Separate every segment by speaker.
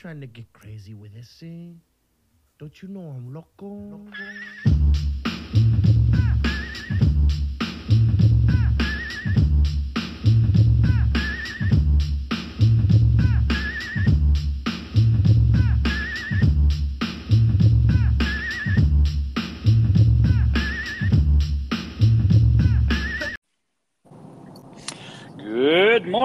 Speaker 1: trying to get crazy with this, eh? Don't you know I'm loco?
Speaker 2: Good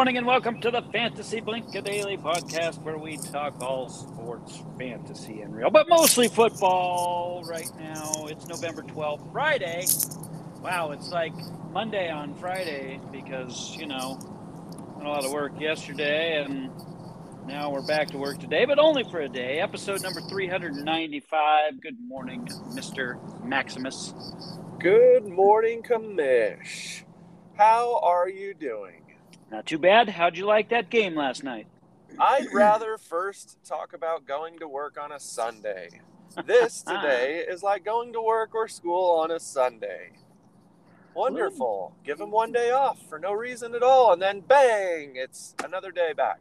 Speaker 2: morning and welcome to the Fantasy Blink a Daily podcast where we talk all sports, fantasy, and real, but mostly football right now. It's November 12th, Friday. Wow, it's like Monday on Friday because, you know, a lot of work yesterday and now we're back to work today, but only for a day. Episode number 395. Good morning, Mr. Maximus.
Speaker 3: Good morning, Kamish. How are you doing?
Speaker 2: Not too bad. How'd you like that game last night?
Speaker 3: I'd rather first talk about going to work on a Sunday. This today is like going to work or school on a Sunday. Wonderful. Give them one day off for no reason at all, and then bang, it's another day back.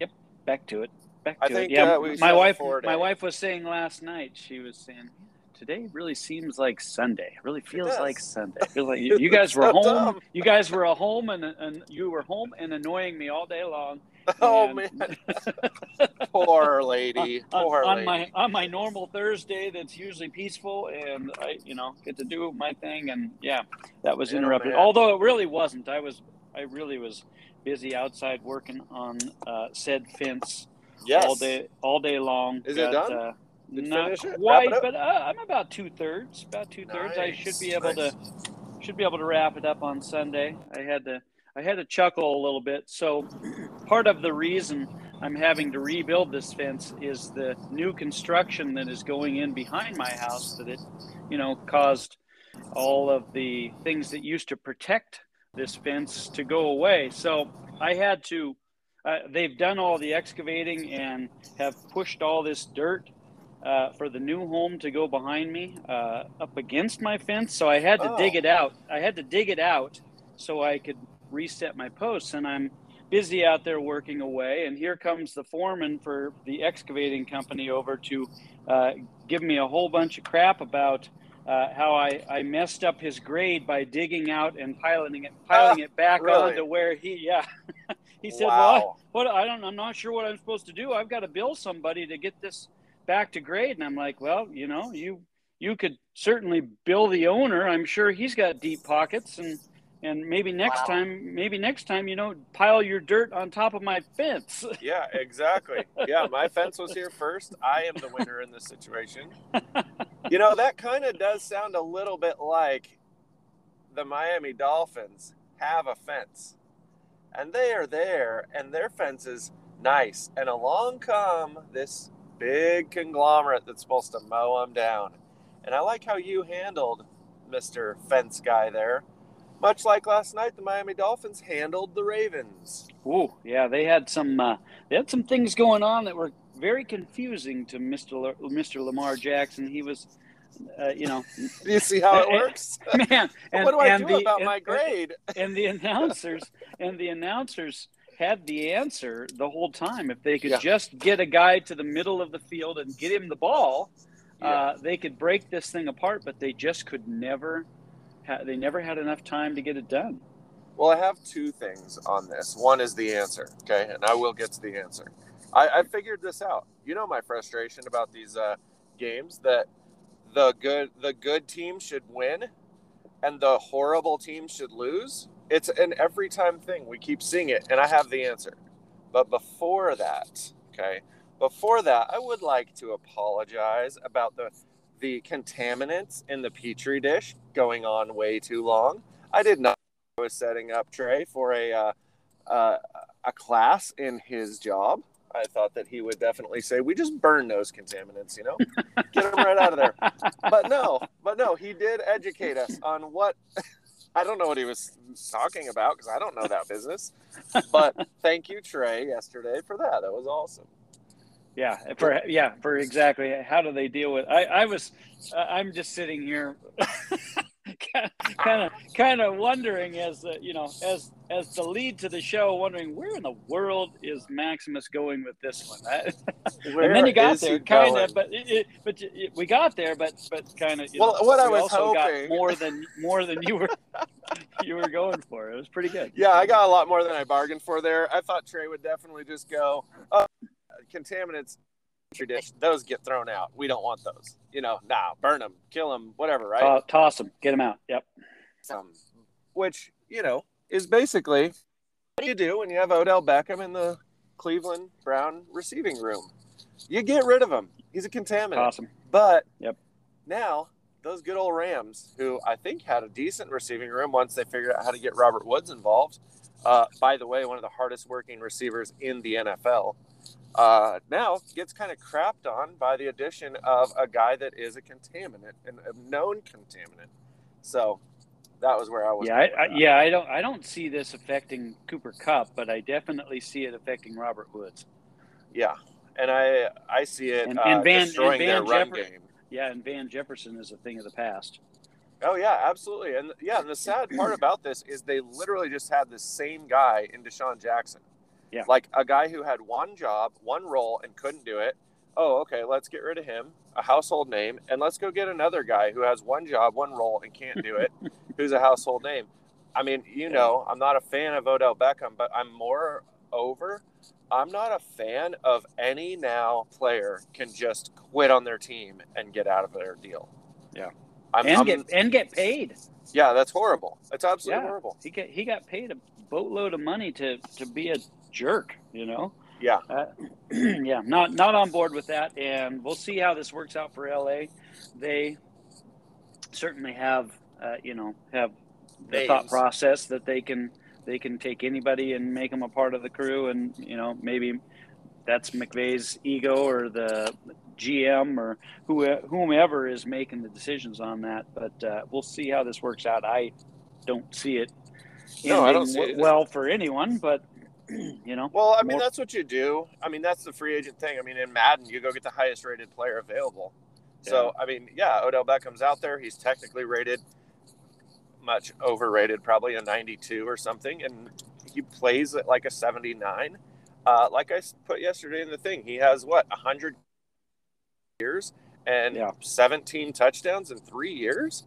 Speaker 2: Yep, back to it. Back
Speaker 3: I
Speaker 2: to
Speaker 3: think,
Speaker 2: it. Yeah,
Speaker 3: uh, we
Speaker 2: my wife. My wife was saying last night. She was saying today really seems like Sunday. It really feels
Speaker 3: does.
Speaker 2: like Sunday. Feels like you, you guys were
Speaker 3: So
Speaker 2: home.
Speaker 3: dumb.
Speaker 2: You guys were at home and and you were home and annoying me all day long.
Speaker 3: Oh
Speaker 2: And-
Speaker 3: man, poor lady,
Speaker 2: on,
Speaker 3: poor
Speaker 2: on
Speaker 3: lady.
Speaker 2: my on my normal Thursday that's usually peaceful and I you know get to do my thing and yeah that was interrupted
Speaker 3: man.
Speaker 2: although it really wasn't I was I really was busy outside working on uh, said fence
Speaker 3: yes.
Speaker 2: all day all day long
Speaker 3: Is it done?
Speaker 2: uh,
Speaker 3: Did
Speaker 2: not?
Speaker 3: Wrap
Speaker 2: quite but uh, I'm about two thirds about two thirds I should be able
Speaker 3: Nice,
Speaker 2: to should be able to wrap it up on Sunday. I had to I had to chuckle a little bit. So part of the reason I'm having to rebuild this fence is the new construction that is going in behind my house that it, you know, caused all of the things that used to protect this fence to go away. So I had to uh, they've done all the excavating and have pushed all this dirt uh, for the new home to go behind me uh, up against my fence. So I had to
Speaker 3: Oh.
Speaker 2: dig it out. I had to dig it out so I could reset my posts. And I'm busy out there working away. And here comes the foreman for the excavating company over to uh, give me a whole bunch of crap about. Uh, how I, I messed up his grade by digging out and piloting it piloting it back
Speaker 3: really?
Speaker 2: onto where he yeah he said
Speaker 3: wow.
Speaker 2: well what I don't I'm not sure what I'm supposed to do. I've got to bill somebody to get this back to grade. And I'm like, well, you know, you you could certainly bill the owner. I'm sure he's got deep pockets and and maybe next
Speaker 3: Wow.
Speaker 2: time maybe next time you know pile your dirt on top of my fence.
Speaker 3: Yeah, exactly. Yeah, my fence was here first. I am the winner in this situation. You know, that kind of does sound a little bit like the Miami Dolphins have a fence. And they are there, and their fence is nice. And along come this big conglomerate that's supposed to mow them down. And I like how you handled Mr. Fence Guy there. Much like last night, the Miami Dolphins handled the Ravens.
Speaker 2: Ooh, yeah, they had some uh, they had some things going on that were very confusing to Mr. Mr. Lamar Jackson. He was uh, you know,
Speaker 3: Do you see how it works?
Speaker 2: man, and,
Speaker 3: what do I do
Speaker 2: the,
Speaker 3: about
Speaker 2: and-
Speaker 3: my grade?
Speaker 2: and the announcers and the announcers had the answer the whole time. If they could
Speaker 3: Yeah.
Speaker 2: just get a guy to the middle of the field and get him the ball, uh, they could break this thing apart. But they just could never. Ha- they never had enough time to get it done.
Speaker 3: Well, I have two things on this. One is the answer, okay, and I will get to the answer. I, I figured this out. You know my frustration about these uh, games that the good the good team should win, and the horrible team should lose. It's an every time thing. We keep seeing it, and I have the answer. But before that, okay, before that, I would like to apologize about the the contaminants in the petri dish going on way too long. I did not I was setting up Trey for a uh, uh, a class in his job. I thought that he would definitely say, "We just burn those contaminants, you know, get them right out of there." But no, but no, he did educate us on what. I don't know what he was talking about because I don't know that business. But thank you, Trey, yesterday for that. That was awesome.
Speaker 2: Yeah, for yeah, for exactly how do they deal with? I I was uh, I'm just sitting here, kind of kind of wondering as uh, you know as as the lead to the show, wondering where in the world is Maximus going with this one. and then you got there, kind of, but it, it, but it, we got there, but but kind of.
Speaker 3: Well,
Speaker 2: know,
Speaker 3: what I was hoping-
Speaker 2: got more than more than you were you were going for. It was pretty good.
Speaker 3: Yeah, I got a lot more than I bargained for there. I thought Trey would definitely just go, oh, contaminants, tradition, those get thrown out. We don't want those. You know, nah, burn them, kill them, whatever, right?
Speaker 2: Uh, toss them, get them out. Yep.
Speaker 3: um, which you know is basically what do you do when you have Odell Beckham in the Cleveland Brown receiving room? You get rid of him. He's a contaminant.
Speaker 2: Awesome.
Speaker 3: But
Speaker 2: Yep.
Speaker 3: now those good old Rams, who I think had a decent receiving room once they figured out how to get Robert Woods involved. Uh, by the way, one of the hardest working receivers in the NFL. Uh, now gets kind of crapped on by the addition of a guy that is a contaminant and a known contaminant. So that was where I was.
Speaker 2: Yeah, I, I, yeah. I don't I don't see this affecting Cooper Kupp, but I definitely see it affecting Robert Woods.
Speaker 3: Yeah, and I I see it
Speaker 2: And-
Speaker 3: uh,
Speaker 2: and Van-
Speaker 3: destroying
Speaker 2: and
Speaker 3: their
Speaker 2: Van
Speaker 3: run game.
Speaker 2: Yeah, and Van Jefferson is a thing of the past.
Speaker 3: Oh yeah, absolutely. And yeah, and the sad part about this is they literally just had the same guy in DeSean Jackson.
Speaker 2: Yeah.
Speaker 3: Like a guy who had one job, one role, and couldn't do it. Oh, okay, let's get rid of him, a household name, and let's go get another guy who has one job, one role, and can't do it, who's a household name. I mean, you know, I'm not a fan of Odell Beckham, but I'm more over. I'm not a fan of any now player can just quit on their team and get out of their deal.
Speaker 2: Yeah.
Speaker 3: I'm,
Speaker 2: and
Speaker 3: I'm-
Speaker 2: get and get paid.
Speaker 3: yeah, that's horrible. It's absolutely
Speaker 2: Yeah.
Speaker 3: horrible.
Speaker 2: He got he got paid a boatload of money to to be a jerk. You know.
Speaker 3: Yeah.
Speaker 2: Uh, yeah. Not not on board with that, and we'll see how this works out for LA. They certainly have uh, you know have the thought process that they can they can take anybody and make them a part of the crew, and you know maybe that's McVay's ego or the GM or who, whomever is making the decisions on that. But uh, we'll see how this works out. I don't see it
Speaker 3: No, I don't see
Speaker 2: w-
Speaker 3: it.
Speaker 2: well for anyone, but you know,
Speaker 3: Well, I mean,
Speaker 2: More-
Speaker 3: that's what you do. I mean, that's the free agent thing. I mean, in Madden, you go get the highest rated player available. So, I mean, yeah, Odell Beckham's out there. He's technically rated much overrated, probably a 92 or something, and he plays at like a 79. Uh, like I put yesterday in the thing, he has what 100 years and
Speaker 2: Yeah.
Speaker 3: 17 touchdowns in three years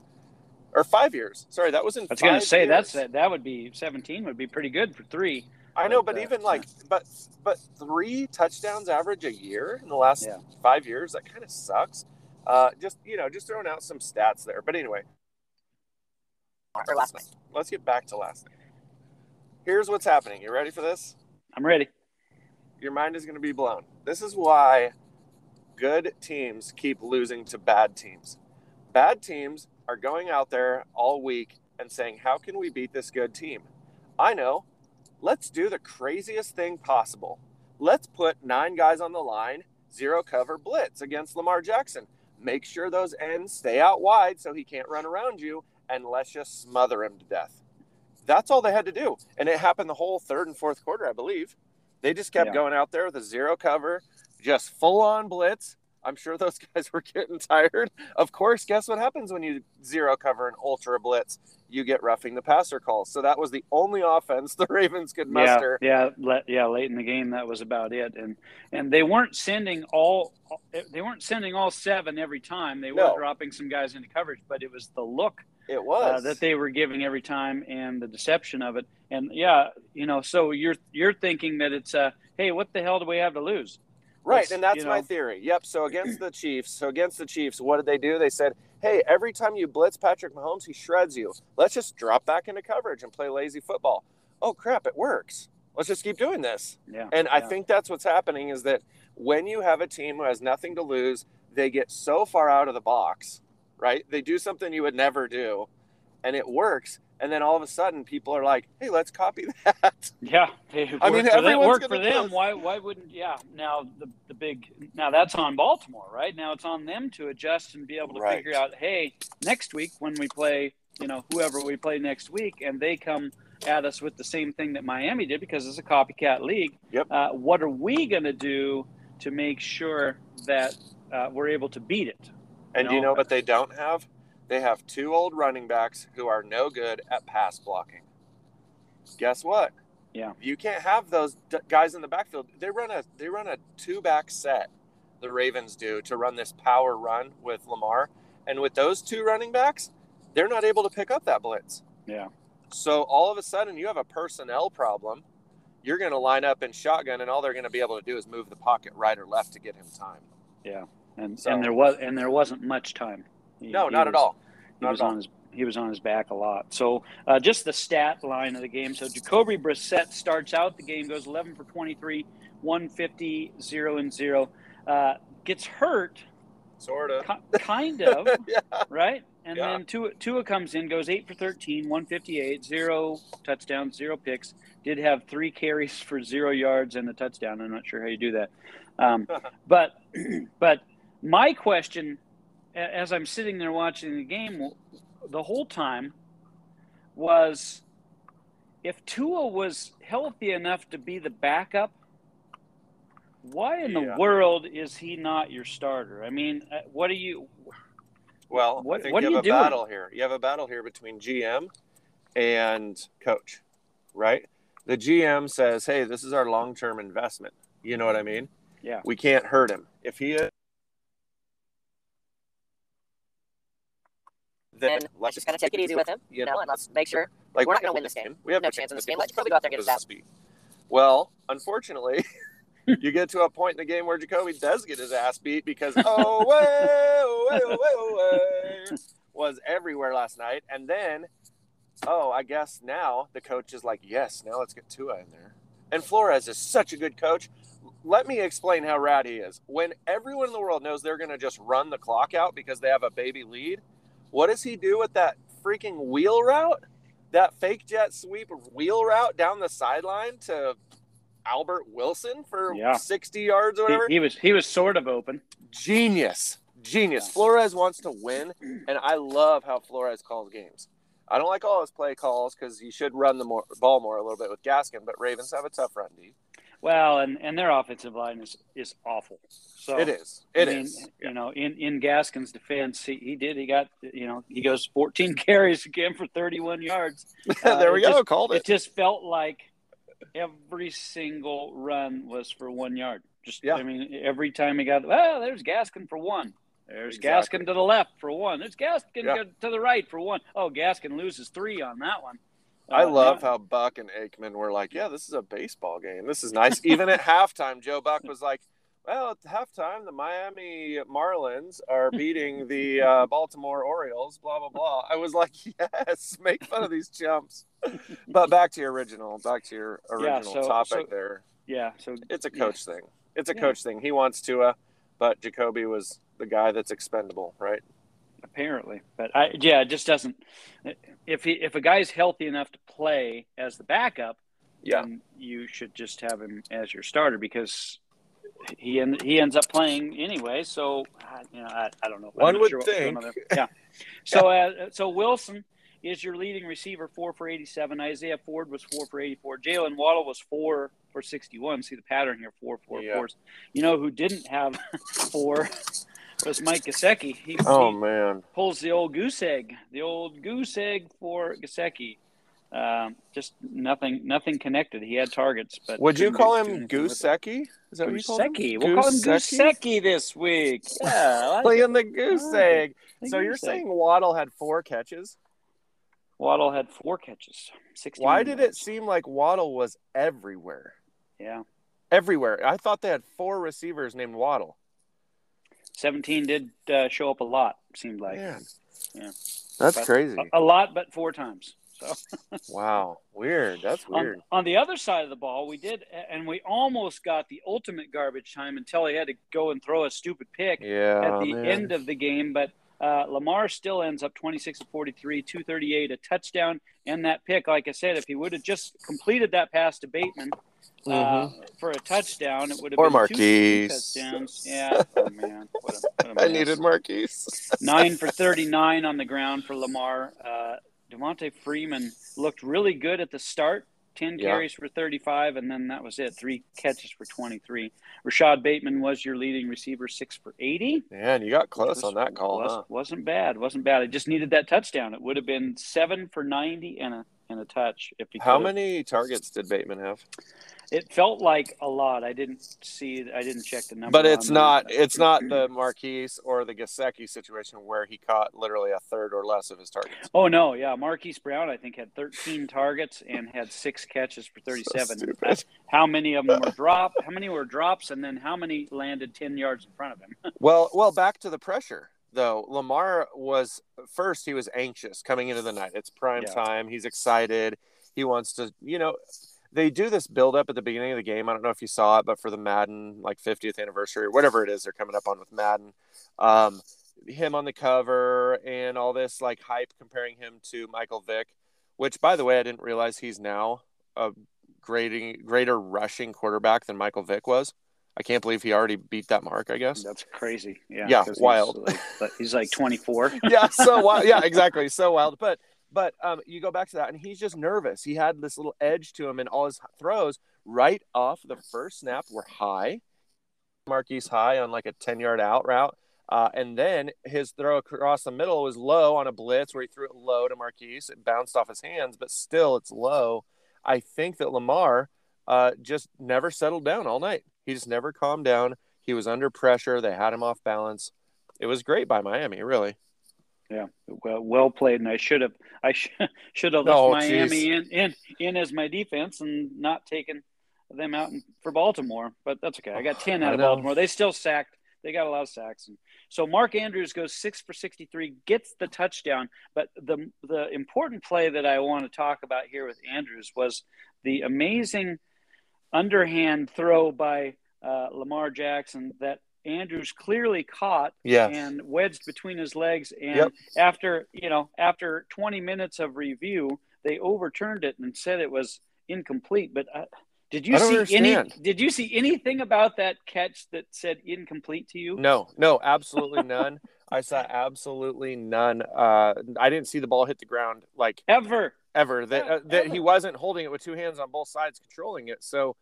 Speaker 3: or five years. Sorry, that was in.
Speaker 2: I was going to say that's that, that would be 17 would be pretty good for three.
Speaker 3: I know,
Speaker 2: But,
Speaker 3: but
Speaker 2: uh,
Speaker 3: even like, but but three touchdowns average a year in the last
Speaker 2: Yeah.
Speaker 3: five years, that kind of sucks. Uh, just you know, just throwing out some stats there. But anyway,
Speaker 4: for last night.
Speaker 3: let's get back to last night. Here's what's happening. You ready for this?
Speaker 2: I'm ready.
Speaker 3: Your mind is going to be blown. This is why good teams keep losing to bad teams. Bad teams are going out there all week and saying, "How can we beat this good team?" I know. Let's do the craziest thing possible. Let's put nine guys on the line, zero cover blitz against Lamar Jackson. Make sure those ends stay out wide so he can't run around you, and let's just smother him to death. That's all they had to do. And it happened the whole third and fourth quarter, I believe. They just kept
Speaker 2: Yeah.
Speaker 3: going out there with a zero cover, just full on blitz. I'm sure those guys were getting tired. Of course, guess what happens when you zero cover an ultra blitz? You get roughing the passer calls. So that was the only offense the Ravens could muster.
Speaker 2: Yeah, yeah, yeah. Late in the game, that was about it, and and they weren't sending all they weren't sending all seven every time. They
Speaker 3: No.
Speaker 2: were dropping some guys into coverage, but it was the look
Speaker 3: It
Speaker 2: uh,
Speaker 3: was.
Speaker 2: that they were giving every time and the deception of it. And yeah, you know, so you're you're thinking that it's uh, hey, what the hell do we have to lose?
Speaker 3: Right,
Speaker 2: Let's,
Speaker 3: and that's
Speaker 2: you
Speaker 3: my theory. Yep. So against the Chiefs, so against the Chiefs, what did they do? They said, "Hey, every time you blitz Patrick Mahomes, he shreds you. Let's just drop back into coverage and play lazy football." Oh crap, it works. Let's just keep doing this.
Speaker 2: Yeah,
Speaker 3: And I think that's what's happening is that when you have a team who has nothing to lose, they get so far out of the box, right? They do something you would never do, and it works. And then all of a sudden, people are like, "Hey, let's copy that."
Speaker 2: Yeah,
Speaker 3: I mean,
Speaker 2: for them, worked for them. Why why wouldn't yeah? Now the the big now that's on Baltimore, right? Now it's on them to adjust and be able to
Speaker 3: Right.
Speaker 2: figure out, hey, next week when we play, you know, whoever we play next week, and they come at us with the same thing that Miami did because it's a copycat league.
Speaker 3: Yep.
Speaker 2: Uh, what are we going to do to make sure that uh, we're able to beat it?
Speaker 3: And do you know what they don't have? They have two old running backs who are no good at pass blocking. guess what?
Speaker 2: Yeah.
Speaker 3: You can't have those d- guys in the backfield. They run a they run a two back set. The Ravens do to run this power run with Lamar, and with those two running backs, they're not able to pick up that blitz.
Speaker 2: Yeah.
Speaker 3: So all of a sudden, you have a personnel problem. You're going to line up in shotgun, and all they're going to be able to do is move the pocket right or left to get him time.
Speaker 2: Yeah, and
Speaker 3: So-
Speaker 2: and there was and there wasn't much time. He-
Speaker 3: No,
Speaker 2: he
Speaker 3: not at all.
Speaker 2: He
Speaker 3: Not
Speaker 2: was on his he was on his back a lot. So uh, just the stat line of the game. So Jacoby Brissett starts out the game, goes 11 for 23, 150, 0 and 0. Uh, gets hurt,
Speaker 3: Sort of.
Speaker 2: ki- kind of,
Speaker 3: yeah.
Speaker 2: right? And
Speaker 3: Yeah.
Speaker 2: then Tua, Tua comes in, goes 8 for 13, 158, 0 touchdowns, 0 picks. Did have three carries for 0 yards and a touchdown. I'm not sure how you do that. Um, but but my question as I'm sitting there watching the game the whole time was if Tua was healthy enough to be the backup, why in
Speaker 3: Yeah.
Speaker 2: the world is he not your starter? I mean, uh, what do you?
Speaker 3: Well,
Speaker 2: What-
Speaker 3: I think
Speaker 2: what
Speaker 3: you
Speaker 2: are
Speaker 3: have
Speaker 2: you
Speaker 3: a
Speaker 2: doing?
Speaker 3: battle here. You have a battle here between GM and coach, right? The GM says, "Hey, this is our long-term investment." You know what I mean?
Speaker 2: Yeah.
Speaker 3: We can't hurt him. If he is, then
Speaker 4: let's just kind of take it easy with him.
Speaker 3: You know,
Speaker 4: and let's make sure.
Speaker 3: like
Speaker 4: we're not gonna win this game.
Speaker 3: We have
Speaker 4: No chance in this game. Let's probably go out there and get a
Speaker 3: Because of speed. Well, unfortunately, you get to a point in the game where Jacoby does get his ass beat because oh way, oh, way, oh, way, oh, way, was everywhere last night, and then oh, I guess now the coach is like, yes, now let's get Tua in there. And Flores is such a good coach. Let me explain how rad he is. When everyone in the world knows they're going to just run the clock out because they have a baby lead, what does he do with that freaking wheel route? That fake jet sweep wheel route down the sideline to Albert Wilson for
Speaker 2: Yeah.
Speaker 3: 60 yards or
Speaker 2: He,
Speaker 3: whatever?
Speaker 2: he was he was sort of open.
Speaker 3: Genius. Genius.
Speaker 2: Yeah.
Speaker 3: Flores wants to win, and I love how Flores calls games. I don't like all his play calls because he should run the more, ball more a little bit with Gaskin, but Ravens have a tough run D.
Speaker 2: Well, and and their offensive line is is awful. So
Speaker 3: It is. It
Speaker 2: I
Speaker 3: is. Yeah.
Speaker 2: You know, in, in Gaskin's defense, he, he did. He got, you know, he goes 14 carries again for 31 yards. Uh,
Speaker 3: there we go.
Speaker 2: just-
Speaker 3: Called
Speaker 2: It
Speaker 3: it.
Speaker 2: just felt like every single run was for one yard. Just,
Speaker 3: Yeah.
Speaker 2: I mean, every time he got, well, there's Gaskin for one. There's
Speaker 3: Exactly.
Speaker 2: Gaskin to the left for one. There's Gaskin
Speaker 3: Yeah.
Speaker 2: to the right for one. Oh, Gaskin loses three on that one.
Speaker 3: I
Speaker 2: Uh,
Speaker 3: love
Speaker 2: now-
Speaker 3: how Buck and Aikman were like, "Yeah, this is a baseball game. This is nice." Even at halftime, Joe Buck was like, "Well, at halftime, the Miami Marlins are beating the uh, Baltimore Orioles." Blah blah blah. I was like, "Yes, make fun of these chumps." But back to your original, back to your
Speaker 2: Yeah,
Speaker 3: original
Speaker 2: so-
Speaker 3: topic.
Speaker 2: so-
Speaker 3: there,
Speaker 2: Yeah. So
Speaker 3: it's a
Speaker 2: yeah.
Speaker 3: coach thing. It's a
Speaker 2: Yeah.
Speaker 3: coach thing. He wants Tua, but Jacoby was the guy that's expendable, right?
Speaker 2: Apparently. But i yeah it just doesn't if he if a guy's healthy enough to play as the backup
Speaker 3: Yeah.
Speaker 2: then you should just have him as your starter because he en- he ends up playing anyway. So you know i, I don't know
Speaker 3: One would
Speaker 2: what-
Speaker 3: think.
Speaker 2: yeah. So uh, so wilson is your leading receiver four for 87 isaiah ford was four for 84 jalen waddle was four for 61 see the pattern here four four
Speaker 3: Yeah.
Speaker 2: fours. You know who didn't have four was mike Gesicki. he,
Speaker 3: Oh
Speaker 2: he
Speaker 3: man,
Speaker 2: pulls the old goose egg, the old goose egg for Gesicki. Um, just nothing, nothing connected. He had targets, but
Speaker 3: would you call him. Goosecki? Is that what you call him?
Speaker 2: We'll call him
Speaker 3: Goosecki?
Speaker 2: This week. Yeah, I like it.
Speaker 3: Playing the goose egg.
Speaker 2: The
Speaker 3: So you're
Speaker 2: egg.
Speaker 3: saying Waddle had four catches?
Speaker 2: Waddle had four catches. 61
Speaker 3: Why did it seem like Waddle was everywhere?
Speaker 2: Yeah,
Speaker 3: Everywhere. I thought they had four receivers named Waddle.
Speaker 2: Seventeen did uh, show up a lot. Seemed like
Speaker 3: Man.
Speaker 2: Yeah.
Speaker 3: That's
Speaker 2: But-
Speaker 3: crazy.
Speaker 2: a, a lot, but four times. So.
Speaker 3: wow. Weird. That's weird.
Speaker 2: On, on the other side of the ball, we did, and we almost got the ultimate garbage time until he had to go and throw a stupid pick
Speaker 3: yeah.
Speaker 2: at the
Speaker 3: man.
Speaker 2: end of the game. But uh, Lamar still ends up 26 to 43, 238, a touchdown, and that pick. Like I said, if he would have just completed that pass to Bateman uh, for a touchdown, it would have
Speaker 3: Mm-hmm. Or
Speaker 2: been two- two
Speaker 3: Marquise.
Speaker 2: touchdowns. Yeah, oh, man, what a, what a
Speaker 3: I needed Marquise.
Speaker 2: nine for 39 on the ground for Lamar. Uh, Devonta Freeman looked really good at the start. 10
Speaker 3: Yeah.
Speaker 2: carries for 35, and then that was it. Three catches for 23. Rashod Bateman was your leading receiver, six for 80.
Speaker 3: Man, you got close
Speaker 2: Was-
Speaker 3: on that call,
Speaker 2: was,
Speaker 3: huh?
Speaker 2: Wasn't bad. Wasn't bad. It just needed that touchdown. It would have been seven for 90 and a and a touch. If he
Speaker 3: How many targets did Bateman have?
Speaker 2: It felt like a lot. I didn't see. I didn't check the number.
Speaker 3: But it's not.
Speaker 2: that.
Speaker 3: It's not the Marquise or the Gesicki situation where he caught literally a third or less of his targets.
Speaker 2: Oh no, yeah. Marquise Brown, I think, had 13 targets and had six catches for 37.
Speaker 3: stupid.
Speaker 2: How many of them were drop? How many were drops? And then how many landed 10 yards in front of him?
Speaker 3: Well, well, back to the pressure though. Lamar was first. He was anxious coming into the night. It's prime
Speaker 2: Yeah.
Speaker 3: time. He's excited. He wants to. You know, they do this build up at the beginning of the game. I don't know if you saw it, but for the Madden like 50th anniversary or whatever it is they're coming up on with Madden, um, him on the cover and all this like hype comparing him to Michael Vick, which by the way I didn't realize he's now a greater greater rushing quarterback than Michael Vick was. I can't believe he already beat that mark. I guess.
Speaker 2: That's crazy. Yeah.
Speaker 3: Yeah,
Speaker 2: 'cause he's
Speaker 3: wild.
Speaker 2: like- but he's like 24.
Speaker 3: yeah, so wild. Yeah, exactly. So wild. But but um, you go back to that, and he's just nervous. He had this little edge to him, and all his throws right off the first snap were high. Marquise high on like a ten yard out route, uh, and then his throw across the middle was low on a blitz where he threw it low to Marquise. It bounced off his hands, but still it's low. I think that Lamar uh, just never settled down all night. He just never calmed down. He was under pressure. They had him off balance. It was great by Miami, really.
Speaker 2: Yeah, well, well played, and I should have, I sh- should have left
Speaker 3: Oh,
Speaker 2: Miami in, in in as my defense and not taken them out in, for Baltimore. But that's okay. I got ten out of. Baltimore. They still sacked. They got a lot of sacks, and so Mark Andrews goes six for sixty-three, gets the touchdown. But the the important play that I want to talk about here with Andrews was the amazing underhand throw by uh, Lamar Jackson that Andrews clearly caught
Speaker 3: Yeah.
Speaker 2: and wedged between his legs. And
Speaker 3: Yep.
Speaker 2: after you know, after 20 minutes of review, they overturned it and said it was incomplete. But uh, did you see any? Did you see anything about that catch that said incomplete to you?
Speaker 3: No, no, absolutely none. I saw absolutely none. Uh, I didn't see the ball hit the ground like
Speaker 2: Ever?
Speaker 3: ever. That uh, that he wasn't holding it with two hands on both sides, controlling it. So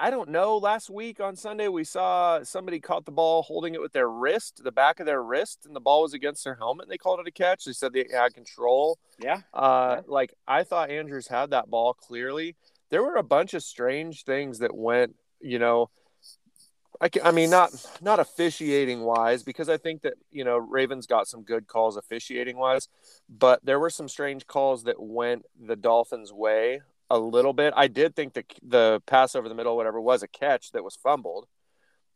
Speaker 3: I don't know. Last week on Sunday, we saw somebody caught the ball holding it with their wrist, the back of their wrist, and the ball was against their helmet. And they called it a catch. They said they had control.
Speaker 2: Yeah.
Speaker 3: Uh,
Speaker 2: Yeah.
Speaker 3: like I thought Andrews had that ball clearly. There were a bunch of strange things that went, you know, I, ca- I mean, not not officiating wise, because I think that you know Ravens got some good calls officiating wise, but there were some strange calls that went the Dolphins' way a little bit. I did think the the pass over the middle, whatever, was a catch that was fumbled.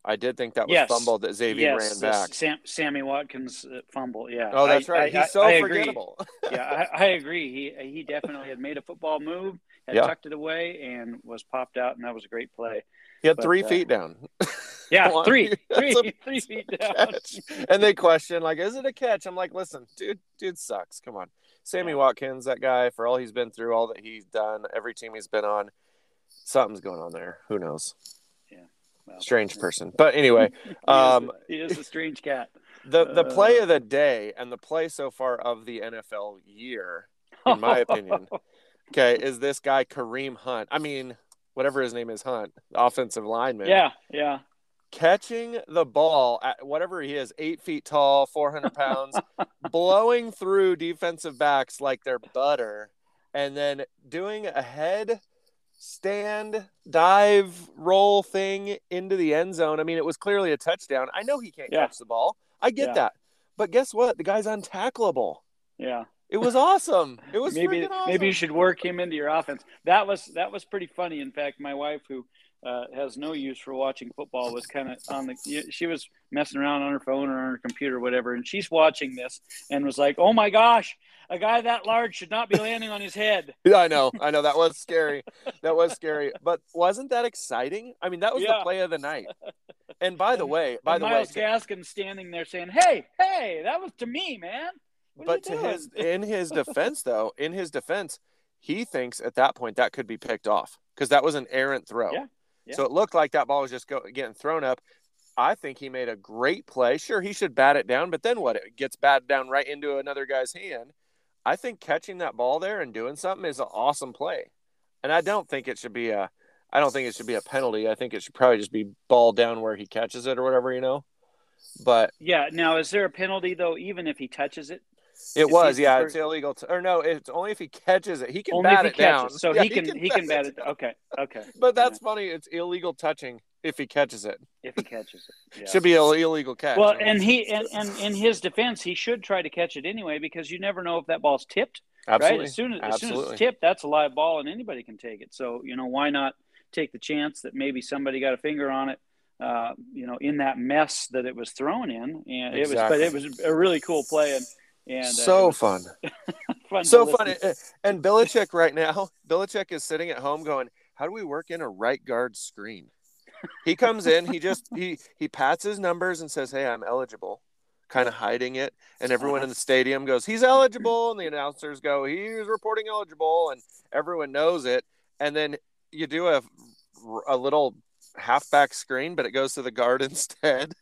Speaker 3: I did think that was
Speaker 2: Yes.
Speaker 3: fumbled that Xavien
Speaker 2: yes.
Speaker 3: ran back.
Speaker 2: Sam, Sammy Watkins uh, fumble. Yeah.
Speaker 3: Oh, that's
Speaker 2: I-
Speaker 3: right.
Speaker 2: I-
Speaker 3: He's so
Speaker 2: I
Speaker 3: forgettable.
Speaker 2: yeah, I, agree. He he definitely had made a football move, had
Speaker 3: Yeah.
Speaker 2: tucked it away, and was popped out, and that was a great play.
Speaker 3: He had
Speaker 2: But,
Speaker 3: three
Speaker 2: uh,
Speaker 3: feet down.
Speaker 2: Yeah,
Speaker 3: on.
Speaker 2: three,
Speaker 3: a
Speaker 2: three feet down.
Speaker 3: and they question like, "Is it a catch?" I'm like, "Listen, dude, dude sucks. Come on, Sammy Watkins, that guy, for all he's been through, all that he's done, every team he's been on, something's going on there. Who knows?
Speaker 2: Well,
Speaker 3: Strange person. But anyway,
Speaker 2: he is
Speaker 3: um,
Speaker 2: a- he is a strange cat.
Speaker 3: the the play
Speaker 2: Uh,
Speaker 3: of the day and the play so far of the NFL year, in my opinion, okay, is this guy Kareem Hunt. I mean, whatever his name is, Hunt, offensive lineman.
Speaker 2: yeah, yeah.
Speaker 3: Catching the ball at whatever he is, eight feet tall, 400 pounds, blowing through defensive backs like they're butter, and then doing a head stand dive roll thing into the end zone. I mean, it was clearly a touchdown. I know he can't
Speaker 2: Yeah.
Speaker 3: catch the ball. I get
Speaker 2: Yeah.
Speaker 3: that. But guess what? The guy's untackleable.
Speaker 2: Yeah,
Speaker 3: It was awesome. It was
Speaker 2: maybe
Speaker 3: awesome.
Speaker 2: maybe you should work him into your offense. That was that was pretty funny. In fact, my wife, who uh, has no use for watching football, was kind of on the. She was messing around on her phone or on her computer, or whatever, and she's watching this and was like, "Oh my gosh, a guy that large should not be landing on his head."
Speaker 3: Yeah, I know. I know that was scary. that was scary. But wasn't that exciting? I mean, that was the play of the night. And by the way, by
Speaker 2: And
Speaker 3: the
Speaker 2: Miles
Speaker 3: way,
Speaker 2: Gaskin standing there saying, "Hey, hey, that was to me, man." What
Speaker 3: but to
Speaker 2: doing?"
Speaker 3: his in his defense though, in his defense, he thinks at that point that could be picked off because that was an errant throw.
Speaker 2: Yeah, yeah.
Speaker 3: So it looked like that ball was just go, getting thrown up. I think he made a great play. Sure, he should bat it down, but then what? It gets batted down right into another guy's hand. I think catching that ball there and doing something is an awesome play. And I don't think it should be a I don't think it should be a penalty. I think it should probably just be ball down where he catches it or whatever, you know. But
Speaker 2: Yeah. Now, is there a penalty though, even if he touches it?
Speaker 3: It
Speaker 2: If
Speaker 3: was, yeah.
Speaker 2: first-
Speaker 3: It's illegal to, or no, it's only if he catches it. He can
Speaker 2: Only
Speaker 3: bat
Speaker 2: if he
Speaker 3: it down.
Speaker 2: catches. So
Speaker 3: Yeah,
Speaker 2: he can he can bat it.
Speaker 3: down.
Speaker 2: Okay, okay.
Speaker 3: But that's funny. It's illegal touching if he catches it.
Speaker 2: If he catches it, yeah.
Speaker 3: Should be an illegal catch.
Speaker 2: Well,
Speaker 3: I
Speaker 2: and he and, and in his defense, he should try to catch it anyway because you never know if that ball's tipped.
Speaker 3: absolutely.
Speaker 2: Right? As soon as, as soon as it's tipped, that's a live ball, and anybody can take it. So you know why not take the chance that maybe somebody got a finger on it. Uh, you know, in that mess that it was thrown in, and it was, but it was a really cool play, and and uh,
Speaker 3: so
Speaker 2: was
Speaker 3: fun.
Speaker 2: fun,
Speaker 3: so fun. And Belichick right now, Belichick is sitting at home going, "How do we work in a right guard screen?" He comes in, he just he he pats his numbers and says, "Hey, I'm eligible." Kind of hiding it, and everyone in the stadium goes, "He's eligible," and the announcers go, "He's reporting eligible," and everyone knows it. And then you do a a little halfback screen, but it goes to the guard instead.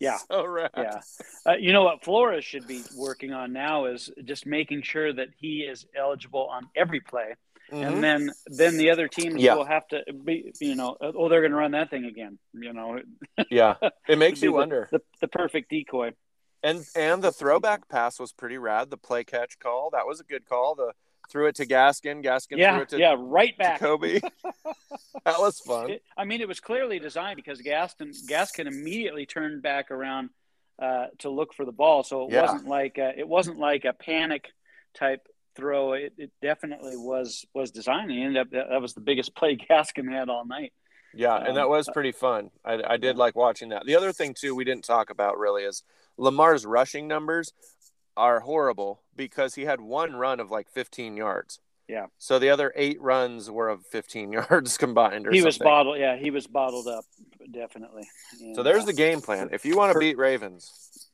Speaker 2: Yeah.
Speaker 3: So rad.
Speaker 2: Yeah. Uh, you know what Flores should be working on now is just making sure that he is eligible on every play.
Speaker 3: Mhm.
Speaker 2: And then then the other teams
Speaker 3: Yeah.
Speaker 2: will have to be, you know, oh, they're going to run that thing again. You know,
Speaker 3: yeah, it makes you
Speaker 2: the-
Speaker 3: wonder.
Speaker 2: the, the perfect decoy.
Speaker 3: And and the throwback pass was pretty rad. The play catch call that was a good call. The threw it to Gaskin. Gaskin threw it to,
Speaker 2: Yeah. Right
Speaker 3: to
Speaker 2: back.
Speaker 3: Kobe. that was fun.
Speaker 2: It- I mean, it was clearly designed because Gaston Gaskin immediately turned back around uh, to look for the ball. So it
Speaker 3: Yeah.
Speaker 2: wasn't like a, it wasn't like a panic type throw. It, it definitely was was designed. And ended up that, that was the biggest play Gaskin had all night.
Speaker 3: Yeah,
Speaker 2: Um,
Speaker 3: and that was pretty fun. I, I did like watching that. The other thing too we didn't talk about really is Lamar's rushing numbers are horrible because he had one run of like 15 yards.
Speaker 2: Yeah.
Speaker 3: So the other eight runs were of 15 yards combined. Or
Speaker 2: He was bottled. Yeah, he was bottled up. Definitely. And,
Speaker 3: So there's the game plan. If you want to beat Ravens,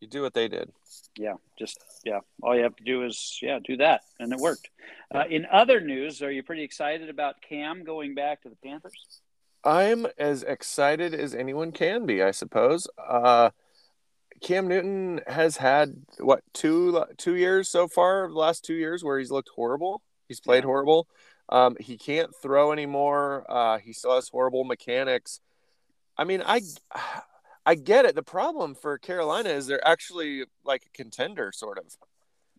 Speaker 3: you do what they did.
Speaker 2: yeah just yeah all you have to do is yeah do that and it worked uh, in other news are you pretty excited about cam going back to the panthers
Speaker 3: I'm as excited as anyone can be, I suppose. Uh, Cam Newton has had what two two years so far, the last two years where he's looked horrible. He's played
Speaker 2: Yeah.
Speaker 3: horrible. Um, he can't throw anymore. Uh, he still has horrible mechanics. I mean, I I get it. The problem for Carolina is they're actually like a contender, sort of.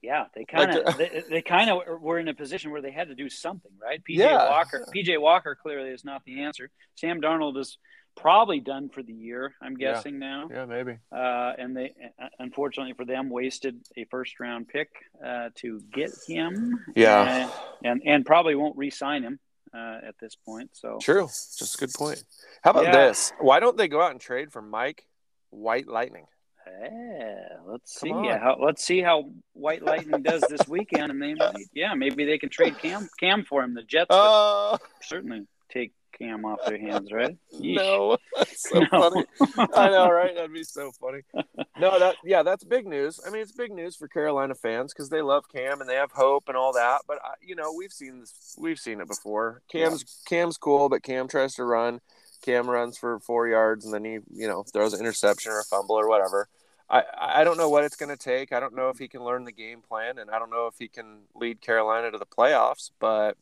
Speaker 2: yeah they kind of
Speaker 3: Like,
Speaker 2: they, they kind of were in a position where they had to do something right pj
Speaker 3: Yeah.
Speaker 2: walker pj walker clearly is not the answer sam darnold is probably done for the year i'm
Speaker 3: Yeah.
Speaker 2: guessing now
Speaker 3: Yeah, maybe.
Speaker 2: uh, and they uh, unfortunately for them wasted a first round pick uh, to get him
Speaker 3: Yeah,
Speaker 2: Uh, and and probably won't re-sign him uh, at this point so
Speaker 3: true. Just a good point. How about
Speaker 2: Yeah.
Speaker 3: this? Why don't they go out and trade for Mike White Lightning?
Speaker 2: Yeah, let's see. Yeah, how, let's see how White Lightning does this weekend, and they might. Yeah, maybe they can trade Cam Cam for him. The Jets
Speaker 3: Oh
Speaker 2: certainly take Cam off their hands, right? Yeesh.
Speaker 3: no, that's so
Speaker 2: No.
Speaker 3: funny. I know, right? That'd be so funny. No, that yeah, that's big news. I mean, it's big news for Carolina fans because they love Cam and they have hope and all that. But uh, you know, we've seen this, we've seen it before. Cam's Cam's cool, but Cam tries to run. Cam runs for four yards and then he, you know, throws an interception or a fumble or whatever. I, I don't know what it's going to take. I don't know if he can learn the game plan, and I don't know if he can lead Carolina to the playoffs. But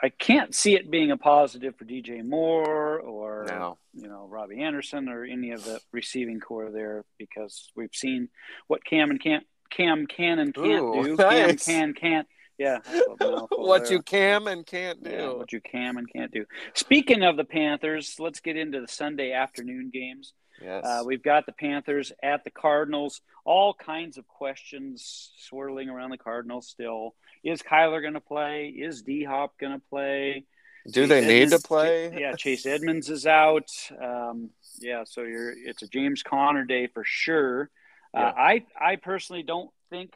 Speaker 2: I can't see it being a positive for DJ Moore or
Speaker 3: no,
Speaker 2: you know Robbie Anderson or any of the receiving corps there because we've seen what Cam and can't Cam can and can't
Speaker 3: Ooh,
Speaker 2: do. Cam can can't. Yeah, that's a mouthful
Speaker 3: what
Speaker 2: there.
Speaker 3: you can and can't do.
Speaker 2: Yeah, what you can and can't do. Speaking of the Panthers, let's get into the Sunday afternoon games.
Speaker 3: Yes.
Speaker 2: Uh, we've got the Panthers at the Cardinals. All kinds of questions swirling around the Cardinals still. Is Kyler going to play? Is D Hop going to play?
Speaker 3: do they
Speaker 2: Chase
Speaker 3: need to play?
Speaker 2: Yeah, Chase Edmonds is out. Um, yeah, so you're it's a James Conner day for sure. Uh,
Speaker 3: Yeah.
Speaker 2: I I personally don't think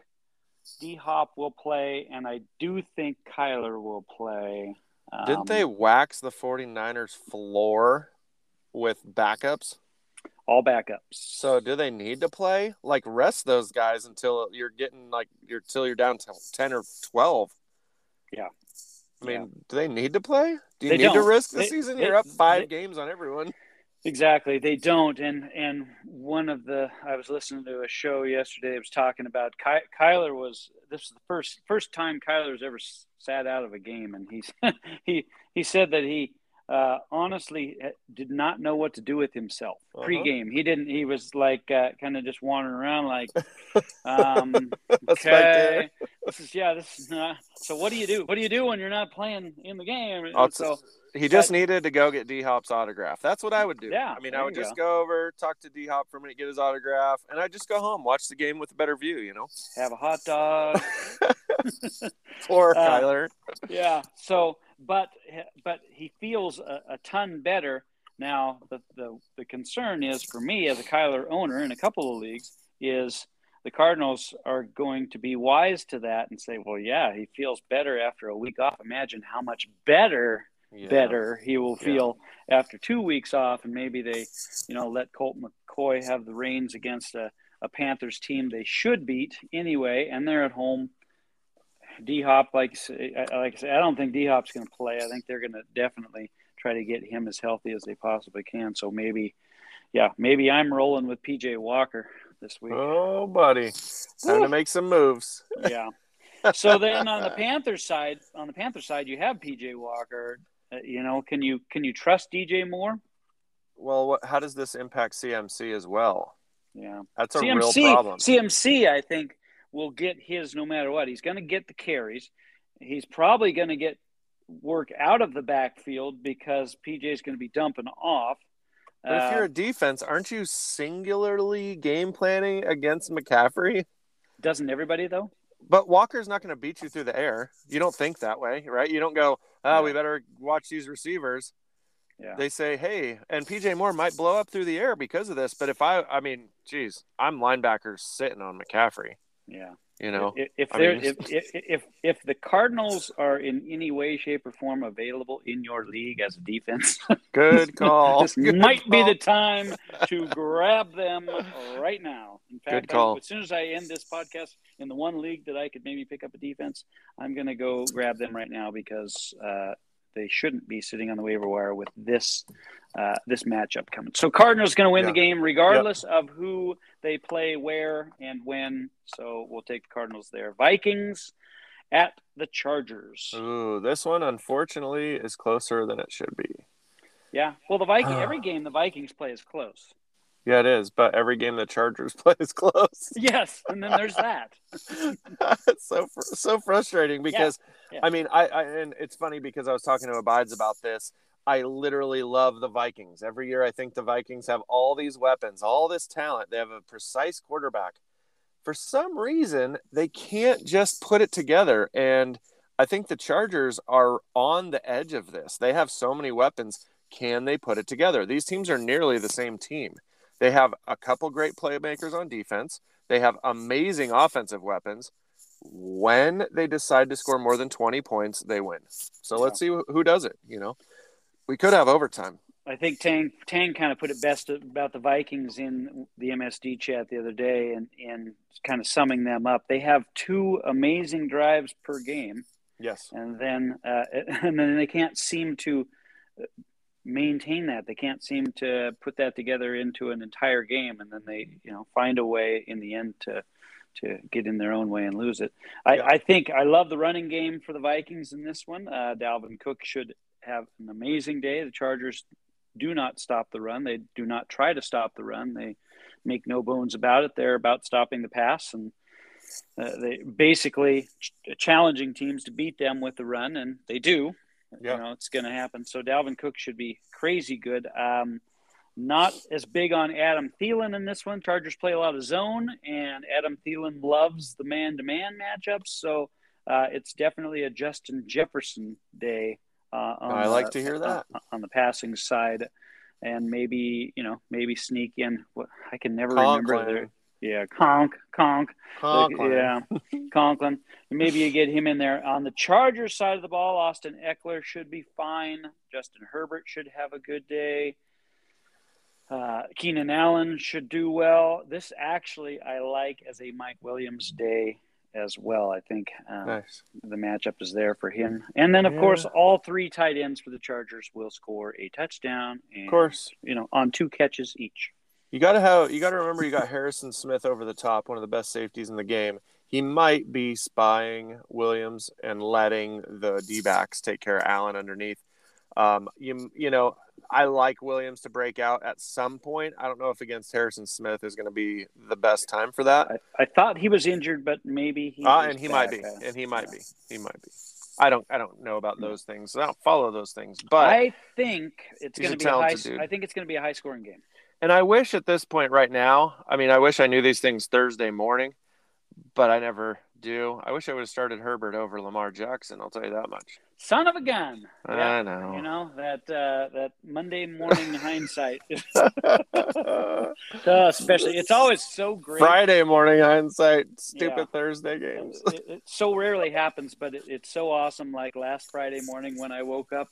Speaker 2: D Hop will play, and I do think Kyler will play. Um,
Speaker 3: Didn't they wax the 49ers floor with backups?
Speaker 2: All backups?
Speaker 3: So do they need to play? Like rest those guys until you're getting like you're till you're down to 10 or 12.
Speaker 2: Yeah.
Speaker 3: I mean,
Speaker 2: Yeah.
Speaker 3: do they need to play? Do you
Speaker 2: They
Speaker 3: need to
Speaker 2: don't.
Speaker 3: risk the season?
Speaker 2: they-
Speaker 3: You're up 5
Speaker 2: they-
Speaker 3: games on everyone.
Speaker 2: Exactly, they don't. And and one of the I was listening to a show yesterday. It was talking about Ky, Kyler was this is the first first time Kyler's ever sat out of a game, and he's he he said that he uh, honestly uh, did not know what to do with himself
Speaker 3: Uh-huh.
Speaker 2: pre-game. He didn't. He was like uh, kind of just wandering around, like, um, okay, this is yeah, this is not. So what do you do? What do you do when you're not playing in the game? So
Speaker 3: He just needed to go get D Hop's autograph. That's what I would do.
Speaker 2: Yeah,
Speaker 3: I mean, I would just go. over, talk to D Hop for a minute, get his autograph, and I just go home, watch the game with a better view. You know,
Speaker 2: have a hot dog.
Speaker 3: poor
Speaker 2: Uh,
Speaker 3: Kyler.
Speaker 2: yeah. So, but but he feels a, a ton better now. The, the the concern is for me as a Kyler owner in a couple of leagues is the Cardinals are going to be wise to that and say, well, yeah, he feels better after a week off. Imagine how much better
Speaker 3: Yeah.
Speaker 2: better he will
Speaker 3: Yeah.
Speaker 2: feel after two weeks off, and maybe they, you know, let Colt McCoy have the reins against a, a Panthers team they should beat anyway, and they're at home. D Hop, like like I said, I don't think D Hop's going to play. I think they're going to definitely try to get him as healthy as they possibly can. So maybe, yeah, maybe I'm rolling with PJ Walker this week.
Speaker 3: Oh, buddy, time to make some moves.
Speaker 2: yeah. So then on the Panthers side, on the Panthers side, you have PJ Walker. Uh, you know, can you can you trust DJ Moore?
Speaker 3: Well, what, how does this impact CMC as well?
Speaker 2: Yeah.
Speaker 3: That's a
Speaker 2: CMC,
Speaker 3: real problem.
Speaker 2: CMC, I think, will get his no matter what. He's going to get the carries. He's probably going to get work out of the backfield because PJ is going to be dumping off.
Speaker 3: But if
Speaker 2: Uh,
Speaker 3: you're a defense, aren't you singularly game planning against McCaffrey?
Speaker 2: doesn't everybody though?
Speaker 3: But Walker's not going to beat you through the air. You don't think that way, right? You don't go, oh, we better watch these receivers.
Speaker 2: Yeah.
Speaker 3: They say, hey, and PJ Moore might blow up through the air because of this. But if I, I mean, geez, I'm linebackers sitting on McCaffrey,
Speaker 2: yeah.
Speaker 3: you know?
Speaker 2: if if,
Speaker 3: I
Speaker 2: there,
Speaker 3: mean-
Speaker 2: if, if if if the Cardinals are in any way, shape, or form available in your league as a defense,
Speaker 3: Good call.
Speaker 2: this
Speaker 3: Good
Speaker 2: might be the time to grab them right now. In fact,
Speaker 3: Good call.
Speaker 2: I'm- as soon as I end this podcast in the one league that I could maybe pick up a defense, I'm going to go grab them right now because uh, they shouldn't be sitting on the waiver wire with this uh, this matchup coming. So Cardinals going to win the game regardless of who they play, where, and when. So we'll take the Cardinals there. Vikings at the Chargers.
Speaker 3: Ooh, this one, unfortunately, is closer than it should be.
Speaker 2: Yeah. Well, the Viking every game the Vikings play is close.
Speaker 3: Yeah, it is. But every game the Chargers play is close.
Speaker 2: Yes, and then there's that.
Speaker 3: it's so so frustrating because
Speaker 2: yeah.
Speaker 3: I mean I, I and it's funny because I was talking to Abides about this. I literally love the Vikings. Every year I think the Vikings have all these weapons, all this talent. They have a precise quarterback. For some reason, they can't just put it together and I think the Chargers are on the edge of this. They have so many weapons. Can they put it together? These teams are nearly the same team. They have a couple great playmakers on defense. They have amazing offensive weapons. When they decide to score more than 20 points, they win. So let's see who who does it, you know. We could have overtime.
Speaker 2: I think Tang Tang kind of put it best about the Vikings in the MSD chat the other day, and and kind of summing them up. They have two amazing drives per game,
Speaker 3: Yes.
Speaker 2: and then uh, and then they can't seem to maintain that. They can't seem to put that together into an entire game, and then they you know find a way in the end to to get in their own way and lose it. I,
Speaker 3: Yeah.
Speaker 2: I think I love the running game for the Vikings in this one. Uh, Dalvin Cook should have an amazing day. The Chargers do not stop the run. They do not try to stop the run. They make no bones about it. They're about stopping the pass, and uh, they basically ch- challenging teams to beat them with the run, and they do.
Speaker 3: Yeah.
Speaker 2: You know, it's going to happen. So Dalvin Cook should be crazy good. Um, not as big on Adam Thielen in this one. Chargers play a lot of zone, and Adam Thielen loves the man-to-man matchups. So uh, it's definitely a Justin Jefferson day. Uh, on
Speaker 3: I like
Speaker 2: the-
Speaker 3: to hear that.
Speaker 2: on, on the passing side, and maybe you know maybe sneak in. What I can never remember.
Speaker 3: Conklin.
Speaker 2: Their, yeah, Conk, Conk,
Speaker 3: Conklin.
Speaker 2: yeah, Conklin. Maybe you get him in there on the Chargers side of the ball. Austin Ekeler should be fine. Justin Herbert should have a good day. Uh, Keenan Allen should do well. This actually I like as a Mike Williams day as well. I think um,
Speaker 3: Nice.
Speaker 2: the matchup is there for him. And then, of
Speaker 3: Yeah.
Speaker 2: course, all three tight ends for the Chargers will score a touchdown. And,
Speaker 3: Of course.
Speaker 2: you know, on two catches each.
Speaker 3: You got to have you got to remember you got Harrison Smith over the top, one of the best safeties in the game. He might be spying Williams and letting the D-backs take care of Allen underneath. Um, you you know, I like Williams to break out at some point. I don't know if against Harrison Smith is going to be the best time for that.
Speaker 2: I, I thought he was injured, but maybe he.
Speaker 3: Uh, and he might be, and he might
Speaker 2: yeah.
Speaker 3: be, he might be. I don't I don't know about those things. I don't follow those things, but
Speaker 2: I think it's going to be a high.
Speaker 3: dude.
Speaker 2: I think it's going to be a high scoring game.
Speaker 3: And I wish at this point right now, I mean, I wish I knew these things Thursday morning, but I never do. I wish I would have started Herbert over Lamar Jackson. I'll tell you that much.
Speaker 2: Son of a gun.
Speaker 3: I Yeah. Know.
Speaker 2: You know that uh, that Monday morning hindsight, uh, especially it's always so great.
Speaker 3: Friday morning hindsight, stupid
Speaker 2: Yeah.
Speaker 3: Thursday games.
Speaker 2: It, it so rarely happens, but it, it's so awesome. Like last Friday morning when I woke up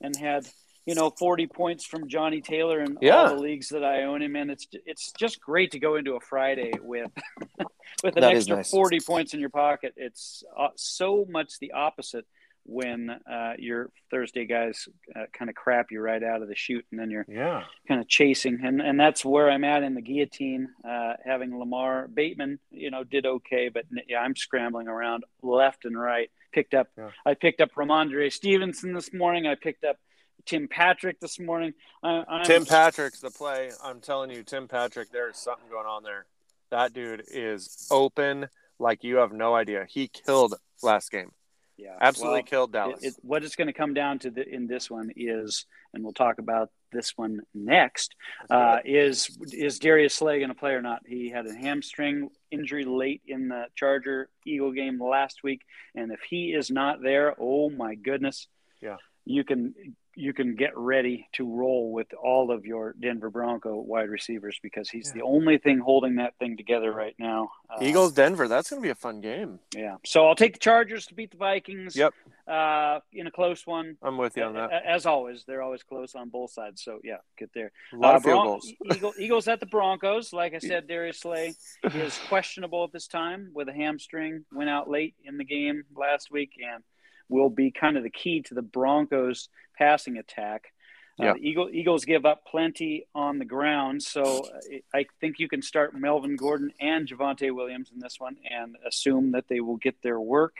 Speaker 2: and had you know 40 points from Johnny Taylor and
Speaker 3: Yeah.
Speaker 2: all the leagues that I own him in. It's it's just great to go into a Friday with with an
Speaker 3: That is
Speaker 2: extra
Speaker 3: nice.
Speaker 2: 40 points in your pocket. It's uh, so much the opposite when uh, your Thursday guys uh, kind of crap you right out of the chute, and then you're
Speaker 3: Yeah.
Speaker 2: kind of chasing, and and that's where I'm at in the guillotine. Uh, having Lamar Bateman, you know, did okay, but yeah, I'm scrambling around left and right. Picked up,
Speaker 3: Yeah.
Speaker 2: I picked up Rhamondre Stevenson this morning. I picked up Tim Patrick this morning. I,
Speaker 3: Tim Patrick's the play. I'm telling you, Tim Patrick, there's something going on there. That dude is open like you have no idea. He killed last game.
Speaker 2: yeah,
Speaker 3: Absolutely
Speaker 2: well,
Speaker 3: killed Dallas.
Speaker 2: It, it, what it's going to come down to the, in this one is, and we'll talk about this one next. Uh, is is Darius Slay going to play or not? He had a hamstring injury late in the Charger Eagle game last week, and if he is not there, oh my goodness,
Speaker 3: Yeah.
Speaker 2: you can you can get ready to roll with all of your Denver Bronco wide receivers because he's the only thing holding that thing together right now. Uh,
Speaker 3: Eagles Denver. That's going to be a fun game.
Speaker 2: yeah. So I'll take the Chargers to beat the Vikings.
Speaker 3: Yep.
Speaker 2: Uh, in a close one.
Speaker 3: I'm with you on that.
Speaker 2: As always, they're always close on both sides. So yeah, get there.
Speaker 3: A lot
Speaker 2: Uh,
Speaker 3: of field
Speaker 2: Bron-
Speaker 3: goals.
Speaker 2: Eagle, Eagles at the Broncos. Like I said, Darius Slay is questionable at this time with a hamstring. Went out late in the game last week and will be kind of the key to the Broncos' passing attack. Uh,
Speaker 3: Yeah.
Speaker 2: the Eagle, Eagles give up plenty on the ground, so uh, I think you can start Melvin Gordon and Javonte Williams in this one and assume that they will get their work.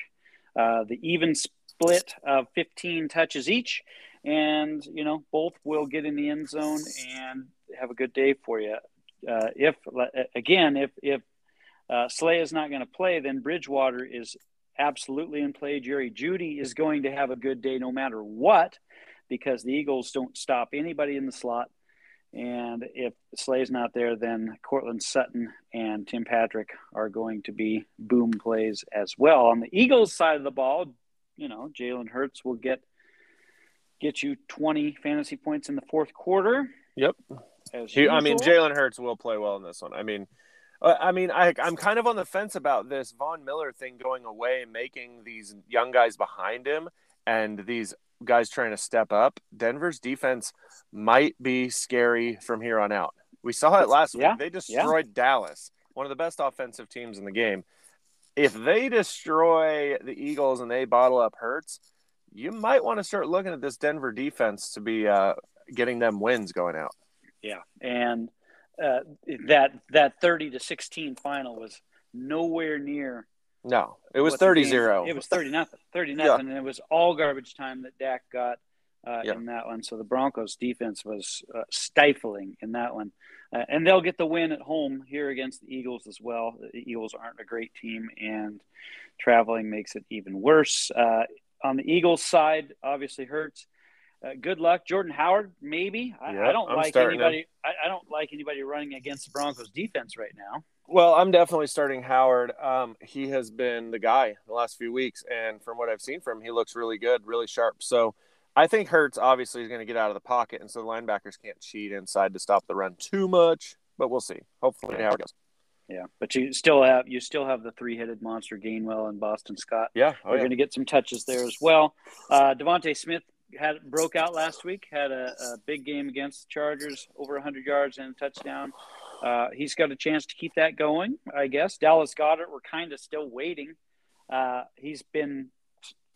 Speaker 2: Uh, the even split of 15 touches each, and you know both will get in the end zone and have a good day for you. Uh, if again, if if uh, Slay is not going to play, then Bridgewater is absolutely in play. Jerry Jeudy is going to have a good day no matter what, because the Eagles don't stop anybody in the slot. And if Slay's not there, then Courtland Sutton and Tim Patrick are going to be boom plays as well. On the Eagles side of the ball, you know, Jalen Hurts will get get you 20 fantasy points in the fourth quarter.
Speaker 3: Yep. I mean. Jalen Hurts will play well in this one. I mean, I mean, I, I'm kind of on the fence about this Von Miller thing going away, making these young guys behind him and these guys trying to step up. Denver's defense might be scary from here on out. We saw it last
Speaker 2: Yeah,
Speaker 3: week. They destroyed Dallas, one of the best offensive teams in the game. If they destroy the Eagles and they bottle up Hurts, you might want to start looking at this Denver defense to be uh, getting them wins going out.
Speaker 2: Yeah, and uh, that that thirty to sixteen final was nowhere near.
Speaker 3: No, it was
Speaker 2: what
Speaker 3: 30 0.
Speaker 2: It was thirty nothing, thirty
Speaker 3: Yeah.
Speaker 2: nothing, and it was all garbage time that Dak got uh,
Speaker 3: Yeah.
Speaker 2: in that one. So the Broncos' defense was uh, stifling in that one, uh, and they'll get the win at home here against the Eagles as well. The Eagles aren't a great team, and traveling makes it even worse. Uh, on the Eagles' side, obviously Hurts. Uh, good luck, Jordan Howard. Maybe I,
Speaker 3: Yeah,
Speaker 2: I don't
Speaker 3: I'm
Speaker 2: like anybody. I, I don't like anybody running against the Broncos' defense right now.
Speaker 3: Well, I'm definitely starting Howard. Um, he has been the guy the last few weeks, and from what I've seen from him, he looks really good, really sharp. So I think Hurts obviously is going to get out of the pocket, and so the linebackers can't cheat inside to stop the run too much. But we'll see. Hopefully, Howard goes.
Speaker 2: Yeah, but you still have you still have the three-headed monster Gainwell and Boston Scott.
Speaker 3: Yeah, oh,
Speaker 2: We're
Speaker 3: yeah.
Speaker 2: going to get some touches there as well. Uh, DeVonta Smith had broke out last week, had a, a big game against the Chargers, over 100 yards and a touchdown. Uh, he's got a chance to keep that going, I guess. Dallas Goedert, we're kind of still waiting. Uh, he's been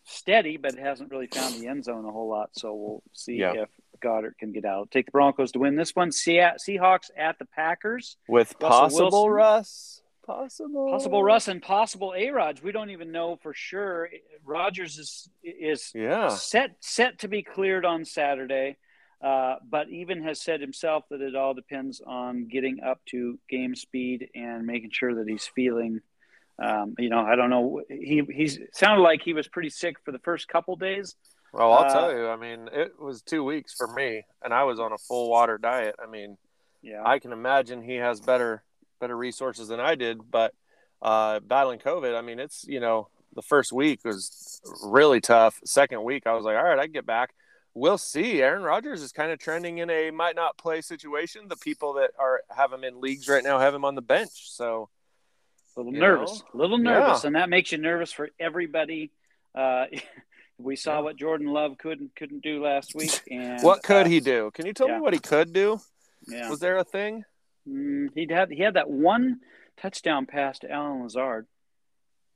Speaker 2: steady, but hasn't really found the end zone a whole lot. So we'll see
Speaker 3: Yeah.
Speaker 2: if Goddard can get out. Take the Broncos to win this one. Se- Seahawks at the Packers.
Speaker 3: with
Speaker 2: Russell
Speaker 3: possible
Speaker 2: Wilson.
Speaker 3: Russ. Possible.
Speaker 2: possible Russ and possible A Rods. We don't even know for sure. Rodgers is is
Speaker 3: Yeah.
Speaker 2: set set to be cleared on Saturday, uh, but even has said himself that it all depends on getting up to game speed and making sure that he's feeling. Um, you know, I don't know. He he's sounded like he was pretty sick for the first couple days.
Speaker 3: Well, I'll
Speaker 2: Uh,
Speaker 3: tell you. I mean, it was two weeks for me, and I was on a full water diet. I mean,
Speaker 2: Yeah,
Speaker 3: I can imagine he has better better resources than I did, but uh, battling COVID, I mean, it's you know the first week was really tough. Second week, I was like, all right, I can get back. We'll see. Aaron Rodgers is kind of trending in a might not play situation. The people that are have him in leagues right now have him on the bench. So
Speaker 2: a little nervous, a little nervous,
Speaker 3: Yeah.
Speaker 2: and that makes you nervous for everybody. Uh, we saw
Speaker 3: Yeah.
Speaker 2: what Jordan Love couldn't couldn't do last week, and
Speaker 3: what could
Speaker 2: uh,
Speaker 3: he do? Can you tell
Speaker 2: yeah.
Speaker 3: me what he could do?
Speaker 2: Yeah,
Speaker 3: Was there a thing?
Speaker 2: Mm, he'd had he had that one touchdown pass to Allen Lazard.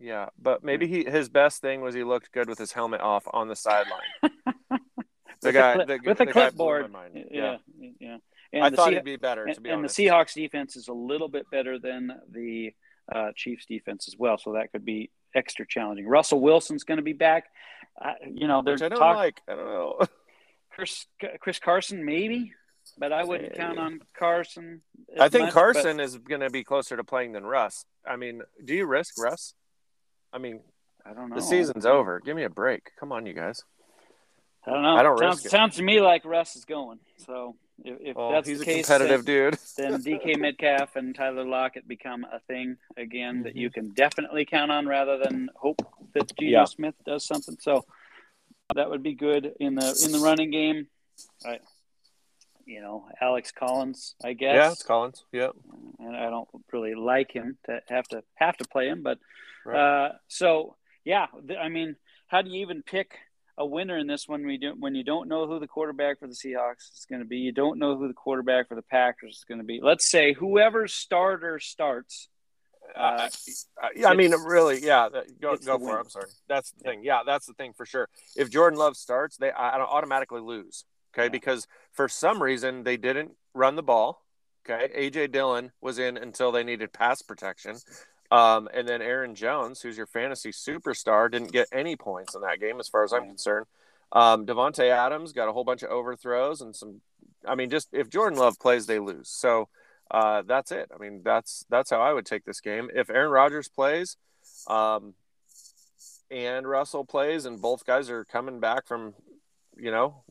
Speaker 3: Yeah, but maybe he his best thing was he looked good with his helmet off on the sideline. The guy
Speaker 2: clip-
Speaker 3: the,
Speaker 2: with
Speaker 3: the
Speaker 2: a
Speaker 3: guy blew my
Speaker 2: clipboard.
Speaker 3: mind.
Speaker 2: Yeah, yeah. And
Speaker 3: I thought
Speaker 2: Sea-
Speaker 3: he'd be better, to
Speaker 2: and,
Speaker 3: be
Speaker 2: and the. Seahawks defense is a little bit better than the uh, Chiefs defense as well, so that could be extra challenging. Russell Wilson's going to be back. Uh, you know, they're
Speaker 3: Which I don't
Speaker 2: talking
Speaker 3: like. I don't know.
Speaker 2: Chris Chris Carson maybe, but I wouldn't
Speaker 3: Hey.
Speaker 2: count on Carson.
Speaker 3: I think
Speaker 2: much, but-
Speaker 3: Carson is going to be closer to playing than Russ. I mean, do you risk Russ? I mean,
Speaker 2: I don't know.
Speaker 3: the season's over. Give me a break. Come on, you guys.
Speaker 2: I don't know.
Speaker 3: I don't
Speaker 2: sounds,
Speaker 3: risk it.
Speaker 2: sounds to me like Russ is going. So if, if
Speaker 3: Well,
Speaker 2: that's
Speaker 3: he's
Speaker 2: the
Speaker 3: a
Speaker 2: case,
Speaker 3: competitive
Speaker 2: then,
Speaker 3: dude.
Speaker 2: then DK Metcalf and Tyler Lockett become a thing again that
Speaker 3: Mm-hmm.
Speaker 2: you can definitely count on rather than hope that Geno
Speaker 3: Yeah.
Speaker 2: Smith does something. So that would be good in the in the running game. I, you know, Alex Collins, I guess.
Speaker 3: Yeah, it's Collins. Yeah.
Speaker 2: and I don't really like him to have to have to play him. But
Speaker 3: Right.
Speaker 2: uh, so yeah, th- I mean, how do you even pick a winner in this one? We do when you don't know who the quarterback for the Seahawks is going to be. You don't know who the quarterback for the Packers is going to be. Let's say whoever starter starts. Uh,
Speaker 3: Uh, yeah, I mean, really, yeah. that- Go, go for it. I'm sorry. That's the thing. Yeah, that's the thing for sure. If Jordan Love starts, they I, I automatically lose. Okay,
Speaker 2: Yeah.
Speaker 3: because for some reason they didn't run the ball. Okay, AJ Dillon was in until they needed pass protection. Um, and then Aaron Jones, who's your fantasy superstar, didn't get any points in that game, as far as I'm concerned. Um, Davante Adams got a whole bunch of overthrows and some. I mean, just if Jordan Love plays, they lose. So uh, that's it. I mean, that's that's how I would take this game. If Aaron Rodgers plays, um, and Russell plays, and both guys are coming back from, you know,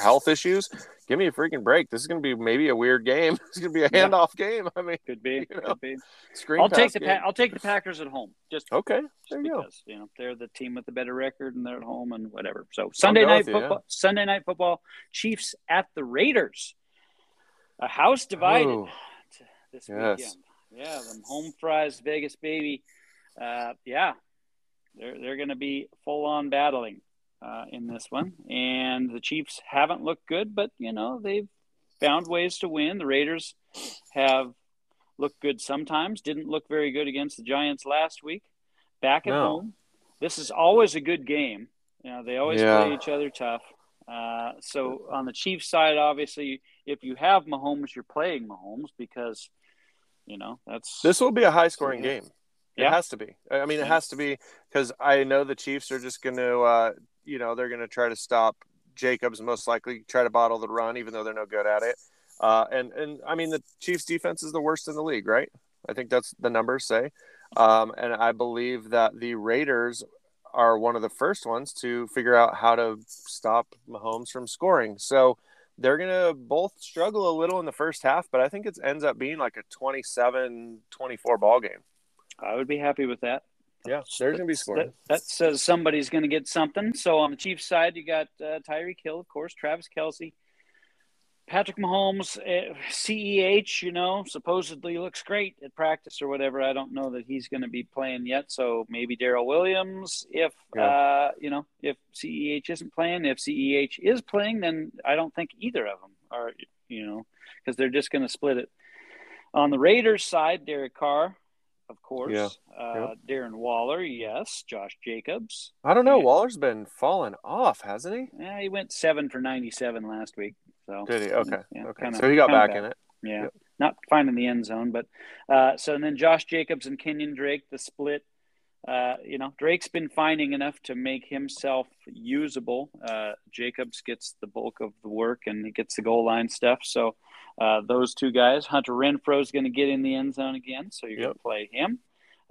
Speaker 3: health issues, give me a freaking break. This is going to be maybe a weird game. It's going to be a
Speaker 2: Yeah.
Speaker 3: handoff game. I mean,
Speaker 2: Could be.
Speaker 3: You know,
Speaker 2: Could be.
Speaker 3: screen
Speaker 2: I'll take the pa- I'll take the Packers at home. Just
Speaker 3: Okay,
Speaker 2: just
Speaker 3: there you go.
Speaker 2: you know they're the team with the better record and they're at home and whatever. So Sunday night
Speaker 3: you, yeah.
Speaker 2: football. Sunday night football. Chiefs at the Raiders. A house divided
Speaker 3: Ooh,
Speaker 2: this
Speaker 3: Yes.
Speaker 2: weekend. Yeah, them home fries, Vegas baby. Uh, yeah, they're they're going to be full on battling uh, in this one, and the Chiefs haven't looked good, but you know they've found ways to win. The Raiders have looked good sometimes. Didn't look very good against the Giants last week. Back at
Speaker 3: No.
Speaker 2: home, this is always a good game. You know they always
Speaker 3: Yeah.
Speaker 2: play each other tough. Uh, so on the Chiefs side, obviously, if you have Mahomes, you're playing Mahomes because you know that's
Speaker 3: this will be a high scoring
Speaker 2: Yeah.
Speaker 3: game. It
Speaker 2: Yeah.
Speaker 3: has to be. I mean, it has to be because I know the Chiefs are just going to, uh, you know, they're going to try to stop Jacobs, most likely try to bottle the run, even though they're no good at it. Uh, and and I mean, the Chiefs' defense is the worst in the league, right? I think that's the numbers say. Um, and I believe that the Raiders are one of the first ones to figure out how to stop Mahomes from scoring. So they're going to both struggle a little in the first half, but I think it ends up being like a 27 24 ball game.
Speaker 2: I would be happy with that.
Speaker 3: Yeah, there's going to be scoring.
Speaker 2: That, that says somebody's going to get something. So on the Chiefs side, you got uh, Tyreek Hill, of course, Travis Kelce, Patrick Mahomes, uh, CEH. You know, supposedly looks great at practice or whatever. I don't know that he's going to be playing yet. So maybe Darrel Williams. If uh, you know, if CEH isn't playing, if CEH is playing, then I don't think either of them are. You know, because they're just going to split it. On the Raiders side, Derek Carr, of course.
Speaker 3: Yeah.
Speaker 2: Uh, Darren Waller, yes. Josh Jacobs.
Speaker 3: I don't know. Waller's been falling off, hasn't he?
Speaker 2: Yeah, he went seven for ninety-seven last week. So
Speaker 3: Did he? Okay.
Speaker 2: Yeah,
Speaker 3: okay.
Speaker 2: kinda-
Speaker 3: so he got back in it.
Speaker 2: Yeah.
Speaker 3: Yep.
Speaker 2: not finding the end zone. But uh, so and then Josh Jacobs and Kenyan Drake, the split. Uh, you know, Drake's been finding enough to make himself usable. Uh, Jacobs gets the bulk of the work and he gets the goal line stuff. So uh, those two guys, Hunter Renfrow is going to get in the end zone again, so you're
Speaker 3: Yep.
Speaker 2: going to play him.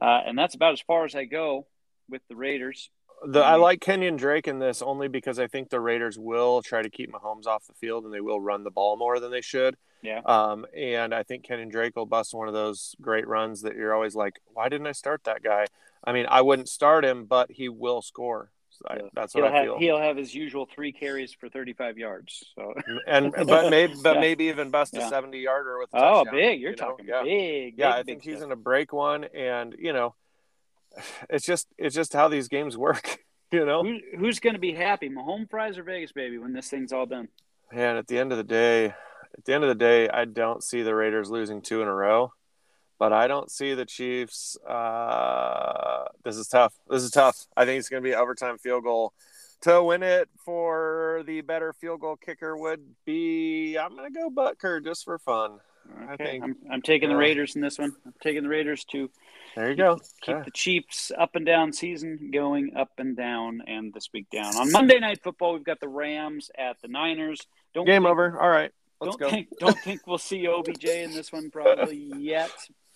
Speaker 2: Uh, and that's about as far as I go with the Raiders.
Speaker 3: The, I like Kenyan Drake in this only because I think the Raiders will try to keep Mahomes off the field and they will run the ball more than they should.
Speaker 2: Yeah.
Speaker 3: Um, and I think Kenyan Drake will bust one of those great runs that you're always like, why didn't I start that guy? I mean, I wouldn't start him, but he will score. I, that's what
Speaker 2: He'll
Speaker 3: I
Speaker 2: have,
Speaker 3: feel.
Speaker 2: he'll have his usual three carries for 35 yards. So
Speaker 3: and but maybe but
Speaker 2: Yeah.
Speaker 3: maybe even bust a
Speaker 2: Yeah.
Speaker 3: 70 yarder with a
Speaker 2: oh,
Speaker 3: touchdown,
Speaker 2: big! You're
Speaker 3: you
Speaker 2: talking big.
Speaker 3: yeah,
Speaker 2: big,
Speaker 3: I think he's going to break one, and you know, it's just it's just how these games work, you know.
Speaker 2: Who, who's going to be happy, Mahomes fries or Vegas baby, when this thing's all done?
Speaker 3: And at the end of the day, at the end of the day, I don't see the Raiders losing two in a row, but I don't see the Chiefs. Uh, this is tough. This is tough. I think it's going to be overtime field goal to win it. For the better field goal kicker would be I'm going to go Butker just for fun. I
Speaker 2: Okay,
Speaker 3: think-
Speaker 2: I'm, I'm taking the Raiders in this one. I'm taking the Raiders to
Speaker 3: There you go.
Speaker 2: keep the Chiefs up and down season going up and down, and this week down. On Monday Night Football, we've got the Rams at the Niners. Don't
Speaker 3: Game
Speaker 2: think,
Speaker 3: over. All right, let's
Speaker 2: don't
Speaker 3: go.
Speaker 2: think don't think we'll see OBJ in this one probably yet.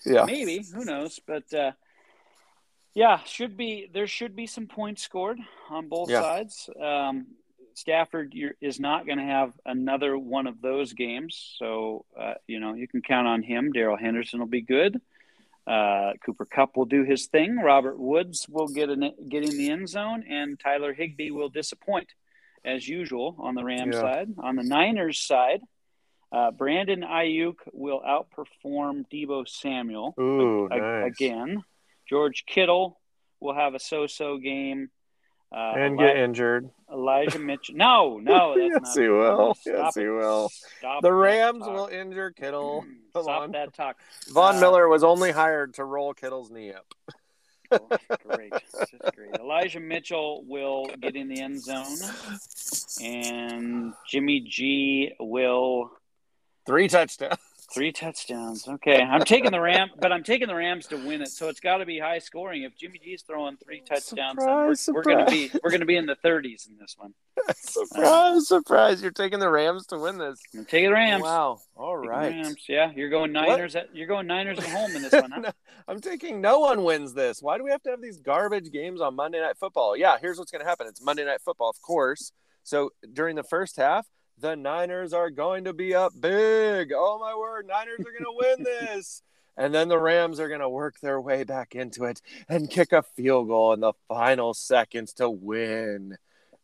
Speaker 3: Yeah.
Speaker 2: Maybe who knows? But uh, yeah, should be there should be some points scored on both
Speaker 3: Yeah.
Speaker 2: sides. Um, Stafford you're, is not going to have another one of those games, so uh, you know you can count on him. Darrell Henderson will be good. Uh, Cooper Kupp will do his thing. Robert Woods will get in get in the end zone, and Tyler Higbee will disappoint as usual on the Rams
Speaker 3: Yeah.
Speaker 2: side. On the Niners side, uh, Brandon Aiyuk will outperform Deebo Samuel
Speaker 3: Ooh,
Speaker 2: a-
Speaker 3: nice.
Speaker 2: again. George Kittle will have a so-so game. Uh,
Speaker 3: and
Speaker 2: Eli-
Speaker 3: get injured.
Speaker 2: Elijah Mitchell. No, no, that's
Speaker 3: Yes,
Speaker 2: not.
Speaker 3: he will. Yes,
Speaker 2: it.
Speaker 3: he will.
Speaker 2: Stop
Speaker 3: The Rams will injure Kittle. Come
Speaker 2: Stop
Speaker 3: on.
Speaker 2: that talk.
Speaker 3: Von
Speaker 2: Uh,
Speaker 3: Miller was only hired to roll Kittle's knee up.
Speaker 2: Oh, great, It's just great. Elijah Mitchell will get in the end zone, and Jimmy G will
Speaker 3: Three touchdowns.
Speaker 2: three touchdowns. Okay, I'm taking the Ram, but I'm taking the Rams to win it. So it's got to be high scoring. If Jimmy G's throwing three touchdowns, then we're, we're going to be we're going to be in the 30s in this one.
Speaker 3: surprise, surprise. You're taking the Rams to win this.
Speaker 2: I'm taking the Rams.
Speaker 3: Wow. All right.
Speaker 2: Rams. Yeah, you're going Niners. At, you're going Niners at home in this one. Huh?
Speaker 3: No, I'm taking no one wins this. Why do we have to have these garbage games on Monday Night Football? Yeah, here's what's going to happen. It's Monday Night Football, of course. So during the first half, the Niners are going to be up big. Oh my word, Niners are going to win this. And then the Rams are going to work their way back into it and kick a field goal in the final seconds to win.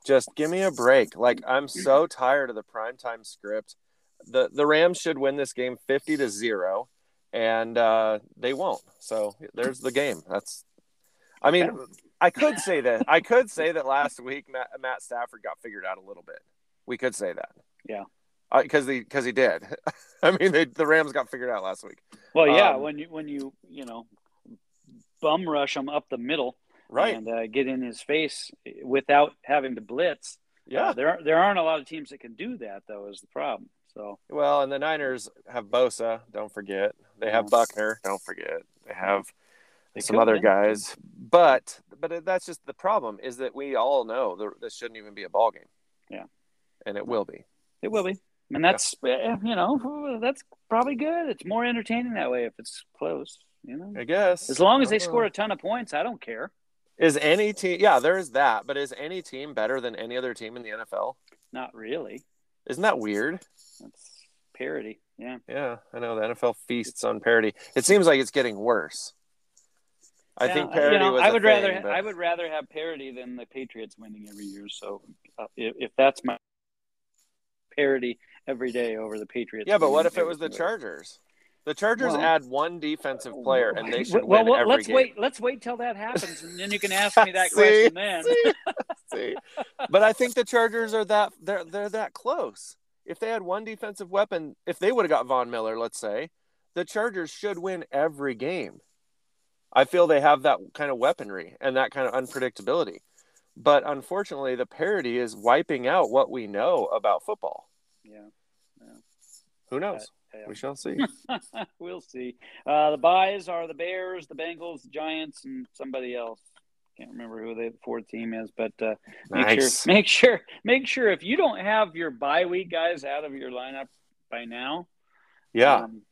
Speaker 3: Just give me a break. Like I'm so tired of the primetime script. The the Rams should win this game 50 to 0 and uh, they won't. So there's the game. That's I mean, I could say that. I could say that last week Matt, Matt Stafford got figured out a little bit. We could say that.
Speaker 2: Yeah.
Speaker 3: Because he because he did. I mean, they, the Rams got figured out last week.
Speaker 2: Well, yeah,
Speaker 3: Um,
Speaker 2: when you when you you know bum rush him up the middle
Speaker 3: Right.
Speaker 2: and uh, get in his face without having to blitz.
Speaker 3: yeah.
Speaker 2: Uh, there there aren't a lot of teams that can do that though. Is the problem? So
Speaker 3: Well, and the Niners have Bosa. Don't forget. They have. Buckner. Don't forget. They have
Speaker 2: They
Speaker 3: some other guys. But but that's just the problem is that we all know that this shouldn't even be a ball game.
Speaker 2: Yeah.
Speaker 3: And it will be.
Speaker 2: it will be, and that's eh, you know that's probably good. It's more entertaining that way if it's close. You know,
Speaker 3: I guess.
Speaker 2: as long as they
Speaker 3: Uh,
Speaker 2: score a ton of points, I don't care.
Speaker 3: Is any team? Yeah, there is that. But is any team better than any other team in the NFL?
Speaker 2: Not really.
Speaker 3: Isn't that weird?
Speaker 2: That's parody. Yeah.
Speaker 3: Yeah, I know the NFL feasts on parity. It seems like it's getting worse. I
Speaker 2: Yeah,
Speaker 3: think
Speaker 2: you
Speaker 3: parody
Speaker 2: know,
Speaker 3: was.
Speaker 2: I would
Speaker 3: thing,
Speaker 2: rather
Speaker 3: but-
Speaker 2: I would rather have parody than the Patriots winning every year. So uh, if, if that's my parody every day over the Patriots.
Speaker 3: Yeah, but what if it was the Chargers? The Chargers
Speaker 2: Well-
Speaker 3: add one defensive player, and they should
Speaker 2: well,
Speaker 3: win
Speaker 2: well,
Speaker 3: every
Speaker 2: let's
Speaker 3: game.
Speaker 2: wait. Let's wait till that happens, and then you can ask me that
Speaker 3: See?
Speaker 2: question then.
Speaker 3: See? See? But I think the Chargers are that they're they're that close. If they had one defensive weapon, if they would have got Von Miller, let's say, the Chargers should win every game. I feel they have that kind of weaponry and that kind of unpredictability. But unfortunately, the parody is wiping out what we know about football.
Speaker 2: Yeah.
Speaker 3: Who knows?
Speaker 2: Yeah.
Speaker 3: We shall see.
Speaker 2: we'll see. Uh, the buys are the Bears, the Bengals, the Giants, and somebody else. Can't remember who the fourth team is, but uh, make
Speaker 3: nice.
Speaker 2: sure, make sure, make sure if you don't have your bye week guys out of your lineup by now,
Speaker 3: Yeah.
Speaker 2: um,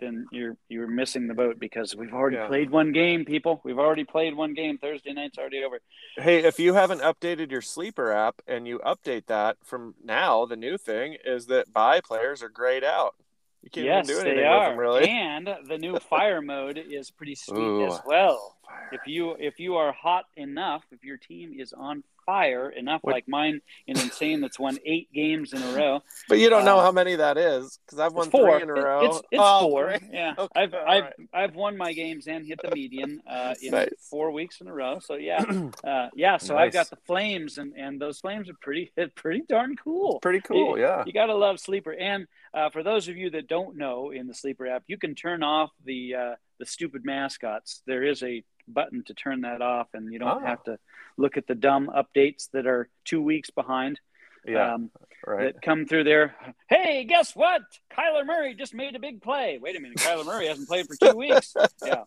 Speaker 2: then you're you're missing the boat because we've already
Speaker 3: Yeah.
Speaker 2: played one game, people. We've already played one game. Thursday night's already over.
Speaker 3: Hey, if you haven't updated your sleeper app and you update that from now, the new thing is that bye players are grayed out. You can't
Speaker 2: yes,
Speaker 3: even do anything
Speaker 2: they
Speaker 3: with
Speaker 2: are.
Speaker 3: them, really.
Speaker 2: And the new fire mode is pretty sweet
Speaker 3: Ooh.
Speaker 2: as well. If you if you are hot enough, if your team is on fire enough,
Speaker 3: What-
Speaker 2: like mine in Insane, that's won eight games in a row.
Speaker 3: But you don't know
Speaker 2: Um,
Speaker 3: how many that is because I've won
Speaker 2: four.
Speaker 3: three in a row.
Speaker 2: It's, it's
Speaker 3: Oh,
Speaker 2: four.
Speaker 3: great.
Speaker 2: Yeah,
Speaker 3: Okay,
Speaker 2: I've I've
Speaker 3: right.
Speaker 2: I've won my games and hit the median uh, in
Speaker 3: Nice.
Speaker 2: four weeks in a row. So yeah, uh, yeah. So I've got the flames, and and those flames are pretty pretty darn cool.
Speaker 3: Pretty cool, yeah.
Speaker 2: You gotta love Sleeper. And uh, for those of you that don't know, in the Sleeper app, you can turn off the uh, the stupid mascots. There is a button to turn that off, and you don't
Speaker 3: Ah.
Speaker 2: have to look at the dumb updates that are two weeks behind.
Speaker 3: Yeah,
Speaker 2: Um,
Speaker 3: right.
Speaker 2: that come through there. Hey, guess what? Kyler Murray just made a big play. Wait a minute, Kyler Murray hasn't played for two weeks. Yeah.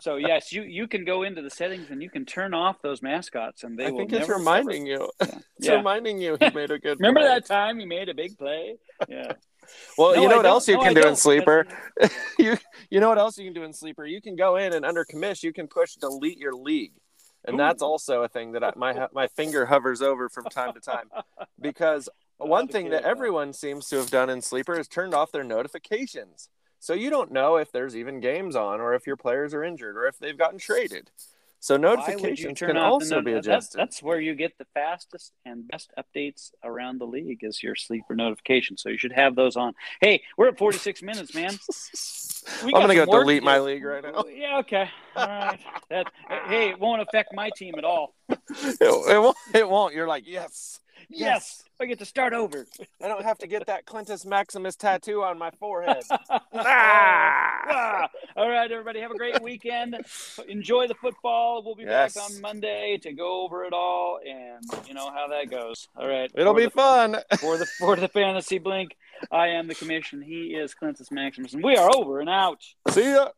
Speaker 2: So yes, you you can go into the settings and you can turn off those mascots, and they
Speaker 3: I
Speaker 2: will.
Speaker 3: think it's reminding you. It's
Speaker 2: Yeah.
Speaker 3: reminding you he made a good.
Speaker 2: Remember
Speaker 3: play.
Speaker 2: that time he made a big play? Yeah.
Speaker 3: Well,
Speaker 2: No,
Speaker 3: you know
Speaker 2: I
Speaker 3: what else you
Speaker 2: No,
Speaker 3: can
Speaker 2: I
Speaker 3: do in sleeper. You you know what else you can do in sleeper? You can go in and under commish, you can push delete your league, and
Speaker 2: Ooh.
Speaker 3: that's also a thing that I, my my finger hovers over from time to time, because one thing that. everyone seems to have done in sleeper is turned off their notifications, so you don't know if there's even games on or if your players are injured or if they've gotten traded. So notifications can also be
Speaker 2: that-
Speaker 3: adjusted.
Speaker 2: That's where you get the fastest and best updates around the league is your sleeper notifications. So you should have those on. Hey, we're at 46 minutes, man.
Speaker 3: I'm gonna go delete my league right now.
Speaker 2: Yeah, okay. All right. That, hey, it won't affect my team at all.
Speaker 3: It, it won't. It won't. You're like yes,
Speaker 2: Yes, I get to start over.
Speaker 3: I don't have to get that Clintus Maximus tattoo on my forehead.
Speaker 2: Ah. All right, everybody, have a great weekend. Enjoy the football. We'll be
Speaker 3: Yes.
Speaker 2: back on Monday to go over it all and you know how that goes. All right.
Speaker 3: It'll
Speaker 2: For
Speaker 3: be
Speaker 2: the-
Speaker 3: fun.
Speaker 2: for the for the fantasy blink. I am the commission. He is Clintus Maximus, and we are over and out.
Speaker 3: See ya.